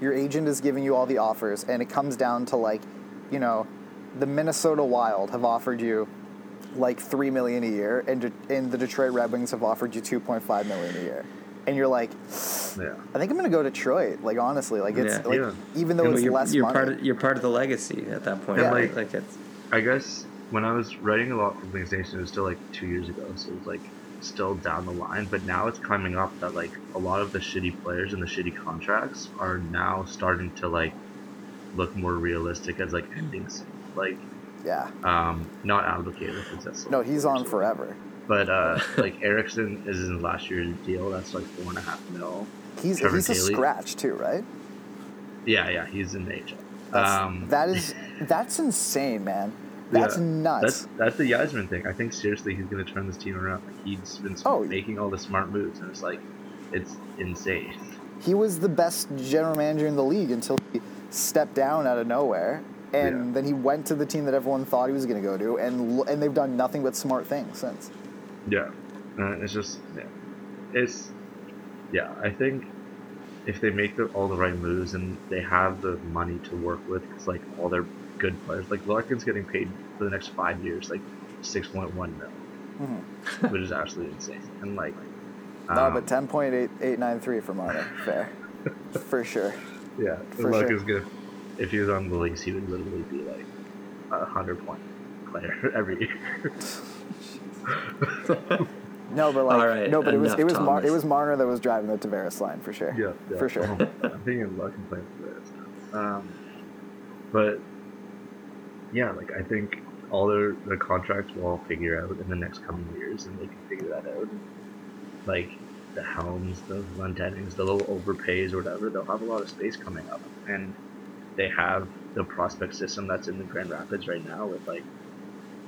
your agent is giving you all the offers and it comes down to like you know the minnesota wild have offered you like three million a year and, De- and the detroit red wings have offered you 2.5 million a year and you're like yeah. i think i'm gonna go detroit like honestly like it's Yeah. like Yeah. even though And it's you're, less you're money part of you're part of the legacy at that point. Yeah. like- like it's I guess when I was writing a lot for Wings Nation, it was still like two years ago, so it was like still down the line. But now it's coming up that like a lot of the shitty players and the shitty contracts are now starting to like look more realistic as like endings. Like yeah um, not that's no he's on forever But uh, (laughs) like Ericsson is in last year's deal. That's like four and a half mil. he's Trevor he's a scratch too right Yeah, yeah, he's in the HL. that's, Um, that is (laughs) that's insane man that's yeah, nuts That's that's the Yzerman thing. I think seriously he's gonna turn this team around. Like he's been Oh. making all the smart moves, and it's like it's insane. he was the best general manager in the league until he stepped down out of nowhere, and Yeah. then he went to the team that everyone thought he was going to go to, and and they've done nothing but smart things since. Yeah, uh, it's just yeah, it's yeah. I think if they make the, all the right moves and they have the money to work with, it's like all their good players. Like Larkin's getting paid for the next five years, like six point one mil, Mhm. (laughs) which is absolutely insane. And like, no, um, but ten point eight eight nine three for Marner, fair, (laughs) for sure. yeah, for Larkin's sure. gonna. If he was on the Leafs, he would literally be like a hundred point player (laughs) every year. (laughs) No, but like All right, no, but it was enough, it was Mar- it was Marner that was driving the Tavares line for sure. Yeah, yeah. for sure. (laughs) I'm thinking Larkin playing for this. Um, but yeah, like I think all their their contracts will all figure out in the next coming years, and they can figure that out. Like the Helms, the Lundennings, the little overpays or whatever, they'll have a lot of space coming up, and they have the prospect system that's in the Grand Rapids right now with like.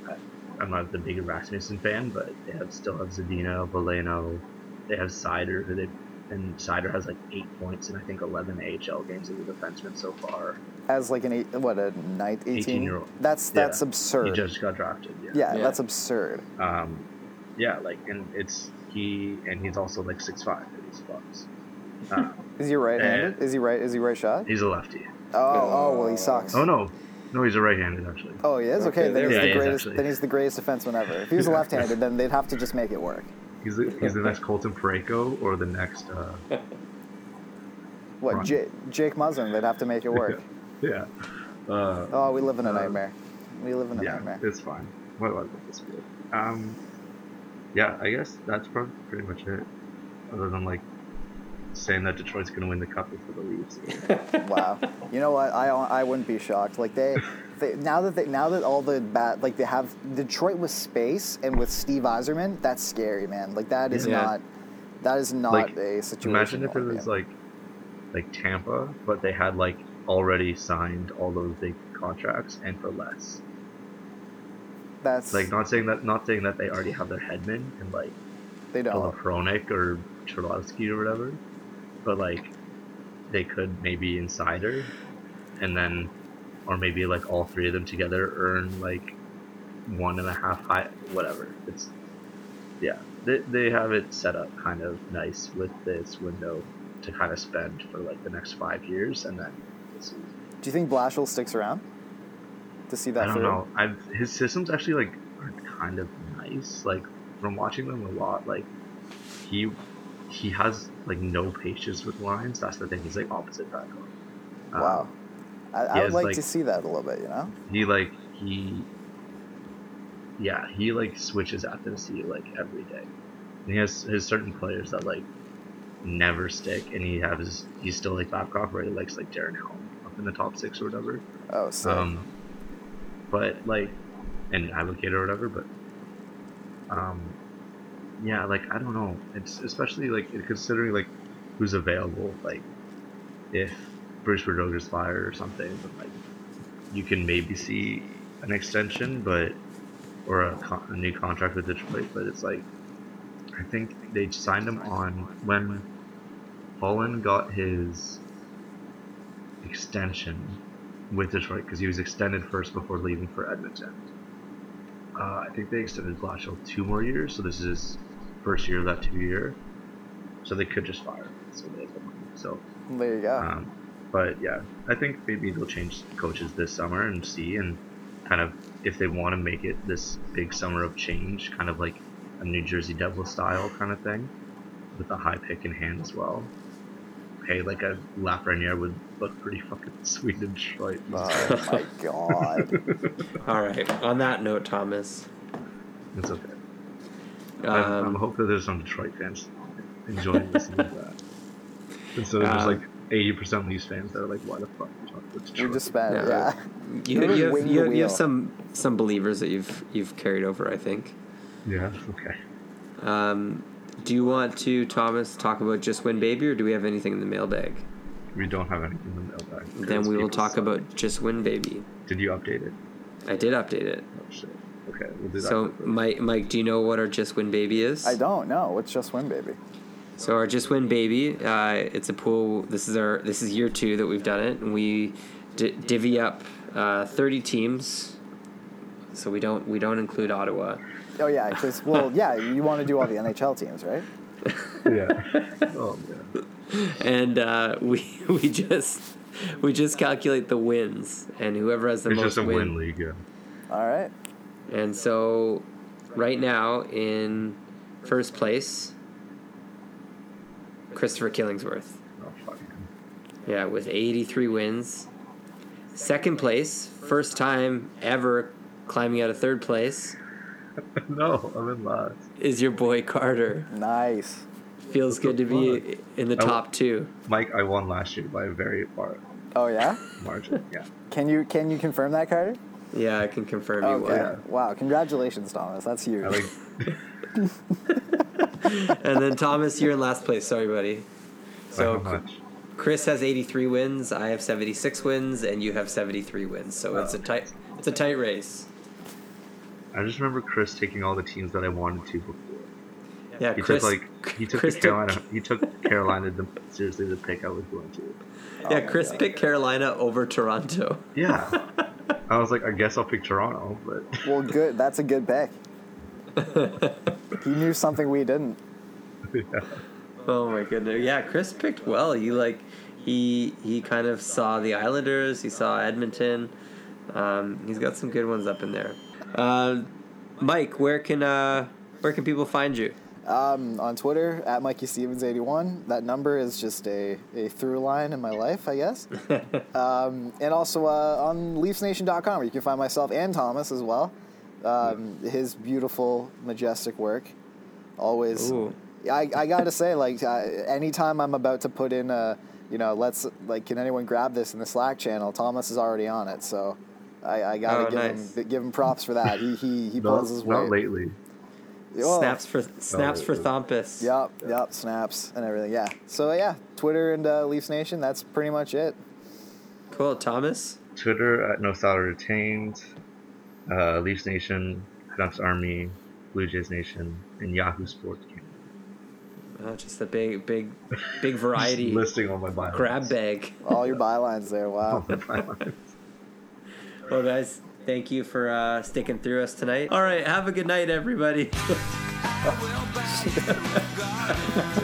I- I'm not the big Rasmussen fan, but they have still have Zadina, Veleno, they have Seider, who they and Seider has like eight points in I think eleven AHL games as a defenseman so far. As like an eight, what a night eighteen 18-year-old. That's Yeah. that's absurd. He just got drafted. Yeah. Yeah, Yeah. that's absurd. Um, yeah, like, and it's he, and he's also like six five. He's fucks. (laughs) Uh, Is he right-handed? Uh, Is he right? Is he right shot? he's a lefty. Oh, oh, well, he sucks. Oh no, no, he's a right-handed actually. Oh, he is. Okay, Okay, then he's we the he greatest. Then he's the greatest defenseman ever. If he was (laughs) left-handed, then they'd have to just make it work. He's the, he's the next Colton Parayko or the next. Uh, (laughs) What, J- Jake Muzzin? They'd have to make it work. (laughs) yeah. Uh, Oh, we live in a Uh, nightmare. We live in a yeah, nightmare. it's fine. What was this field? Um, yeah, I guess that's prob- pretty much it. Other than like saying that Detroit's gonna win the cup before the Leafs. (laughs) wow. You know what? I I wouldn't be shocked. Like they, they now that they now that all the bad like they have Detroit with space and with Steve Yzerman, that's scary, man. Like that is Yeah. not that is not Like, a situation. Imagine if it was in. like like Tampa, but they had like already signed all those big contracts and for less. that's Like not saying that not saying that they already have their headman and like they don't. Hronek or Cholowski or whatever, but like they could maybe insider, and then, or maybe like all three of them together earn like one and a half high, whatever. It's yeah, they they have it set up kind of nice with this window to kind of spend for like the next five years, and then. Do you think Blashill sticks around to see that I don't through? know. I've his systems actually like are kind of nice. Like from watching them a lot, like he he has like no patience with lines. That's the thing. He's like opposite back on. Wow. I, I would like, like- to see that a little bit. You know. He like he yeah he like switches at the sea like every day. And he has his certain players that like never stick, and he has he's still like Babcock where he likes like Darren Helm up in the top six or whatever. Oh, so. Um, but like, and advocate or whatever. But um, yeah, like I don't know. It's especially like considering like who's available. Like, if Bruce Berdoga's fired or something, then like you can maybe see an extension, but or a, con- a new contract with Detroit. But it's like I think they signed him on when Holland got his extension with Detroit because he was extended first before leaving for Edmonton. Uh, I think they extended Blashill two more years, so this is first year of that two year. So they could just fire him. So they have money. So, there you go. um, but yeah, I think maybe they'll change coaches this summer and see and kind of if they want to make it this big summer of change, kind of like a New Jersey Devil style kind of thing, with a high pick in hand as well. Hey, like a Lafreniere would look pretty fucking (laughs) sweet in Detroit. oh my god. (laughs) All right. On that note, Thomas. It's okay. I'm, I'm Um, hoping there's some Detroit fans enjoying listening to that. Instead of just Um, like 80% of these fans that are like, why the fuck are you talking about we Detroit? just spent. Yeah. Yeah. you, you, have, you, have, you have some some believers that you've you've carried over, I think. Yeah, okay. Um, do you want to, Thomas, talk about just win baby, or do we have anything in the mailbag? We don't have anything in the mailbag. 'cause Then we will talk suck. about just win baby. Did you update it? I did update it. Oh shit. Okay, we'll do that. So. Mike, Mike, do you know what our just win baby is? I don't know. What's just win, baby? So our just win baby, uh, it's a pool. This is our this is year two that we've done it, and we d- divvy up uh, thirty teams. So we don't we don't include Ottawa. Oh yeah, because well, (laughs) yeah, you want to do all the NHL teams, right? (laughs) yeah. Oh yeah. and uh, we (laughs) we just we just calculate the wins, and whoever has the It's most just a win. win league. Yeah. All right. And so, right now in first place, Christopher Killingsworth. Oh fuck. Yeah, with 83 wins. Second place, first time ever climbing out of third place, (laughs) no, I'm in last. is your boy Carter. Nice. Feels good to be in the top two. Mike, I won last year by a very far Oh yeah. margin. Yeah. Can you can you confirm that, Carter? Yeah, I can confirm you Okay. won. Wow. Congratulations, Thomas. That's huge. I like. (laughs) (laughs) And then Thomas, you're in last place. Sorry, buddy. So much? Chris has 83 wins, I have 76 wins, and you have 73 wins. So it's a tight it's a tight race. I just remember Chris taking all the teams that I wanted to before. Yeah, He Chris. took like he took Chris the took- Carolina. He took Carolina the, seriously the pick I was going to. Yeah, Chris picked Carolina over Toronto. Yeah, (laughs) I was like, I guess I'll pick Toronto, but Well, good. That's a good pick. (laughs) He knew something we didn't. Oh my goodness. Yeah, Chris picked well. He like he he kind of saw the Islanders. He saw Edmonton. Um, he's got some good ones up in there. Uh, Mike, where can uh, where can people find you? Um, on Twitter at Mikey Stephens eighty one. That number is just a, a through line in my life, I guess. (laughs) um, and also uh, on LeafsNation.com, where you can find myself and Thomas as well. Um, his beautiful, majestic work. Always. Ooh. I, I gotta say, like, uh, anytime I'm about to put in a, you know, let's like, can anyone grab this in the Slack channel? Thomas is already on it, so I, I gotta Oh, give nice. him give him props for that. He he he not, pulls his not weight. lately. Oh. Snaps for snaps for Oh. Thompus. Yep, yep, snaps and everything. Yeah. So yeah, Twitter and uh, Leafs Nation. That's pretty much it. Cool. Thomas. Twitter at No Salary Retained, uh, Leafs Nation, Canucks Army, Blue Jays Nation, and Yahoo Sports. Canada. Oh, just a big big big (laughs) variety Just listing all my bylines. grab bag. All your bylines there. Wow. All my bylines. Well, guys, thank you for uh, sticking through us tonight. All right, have a good night, everybody. (laughs)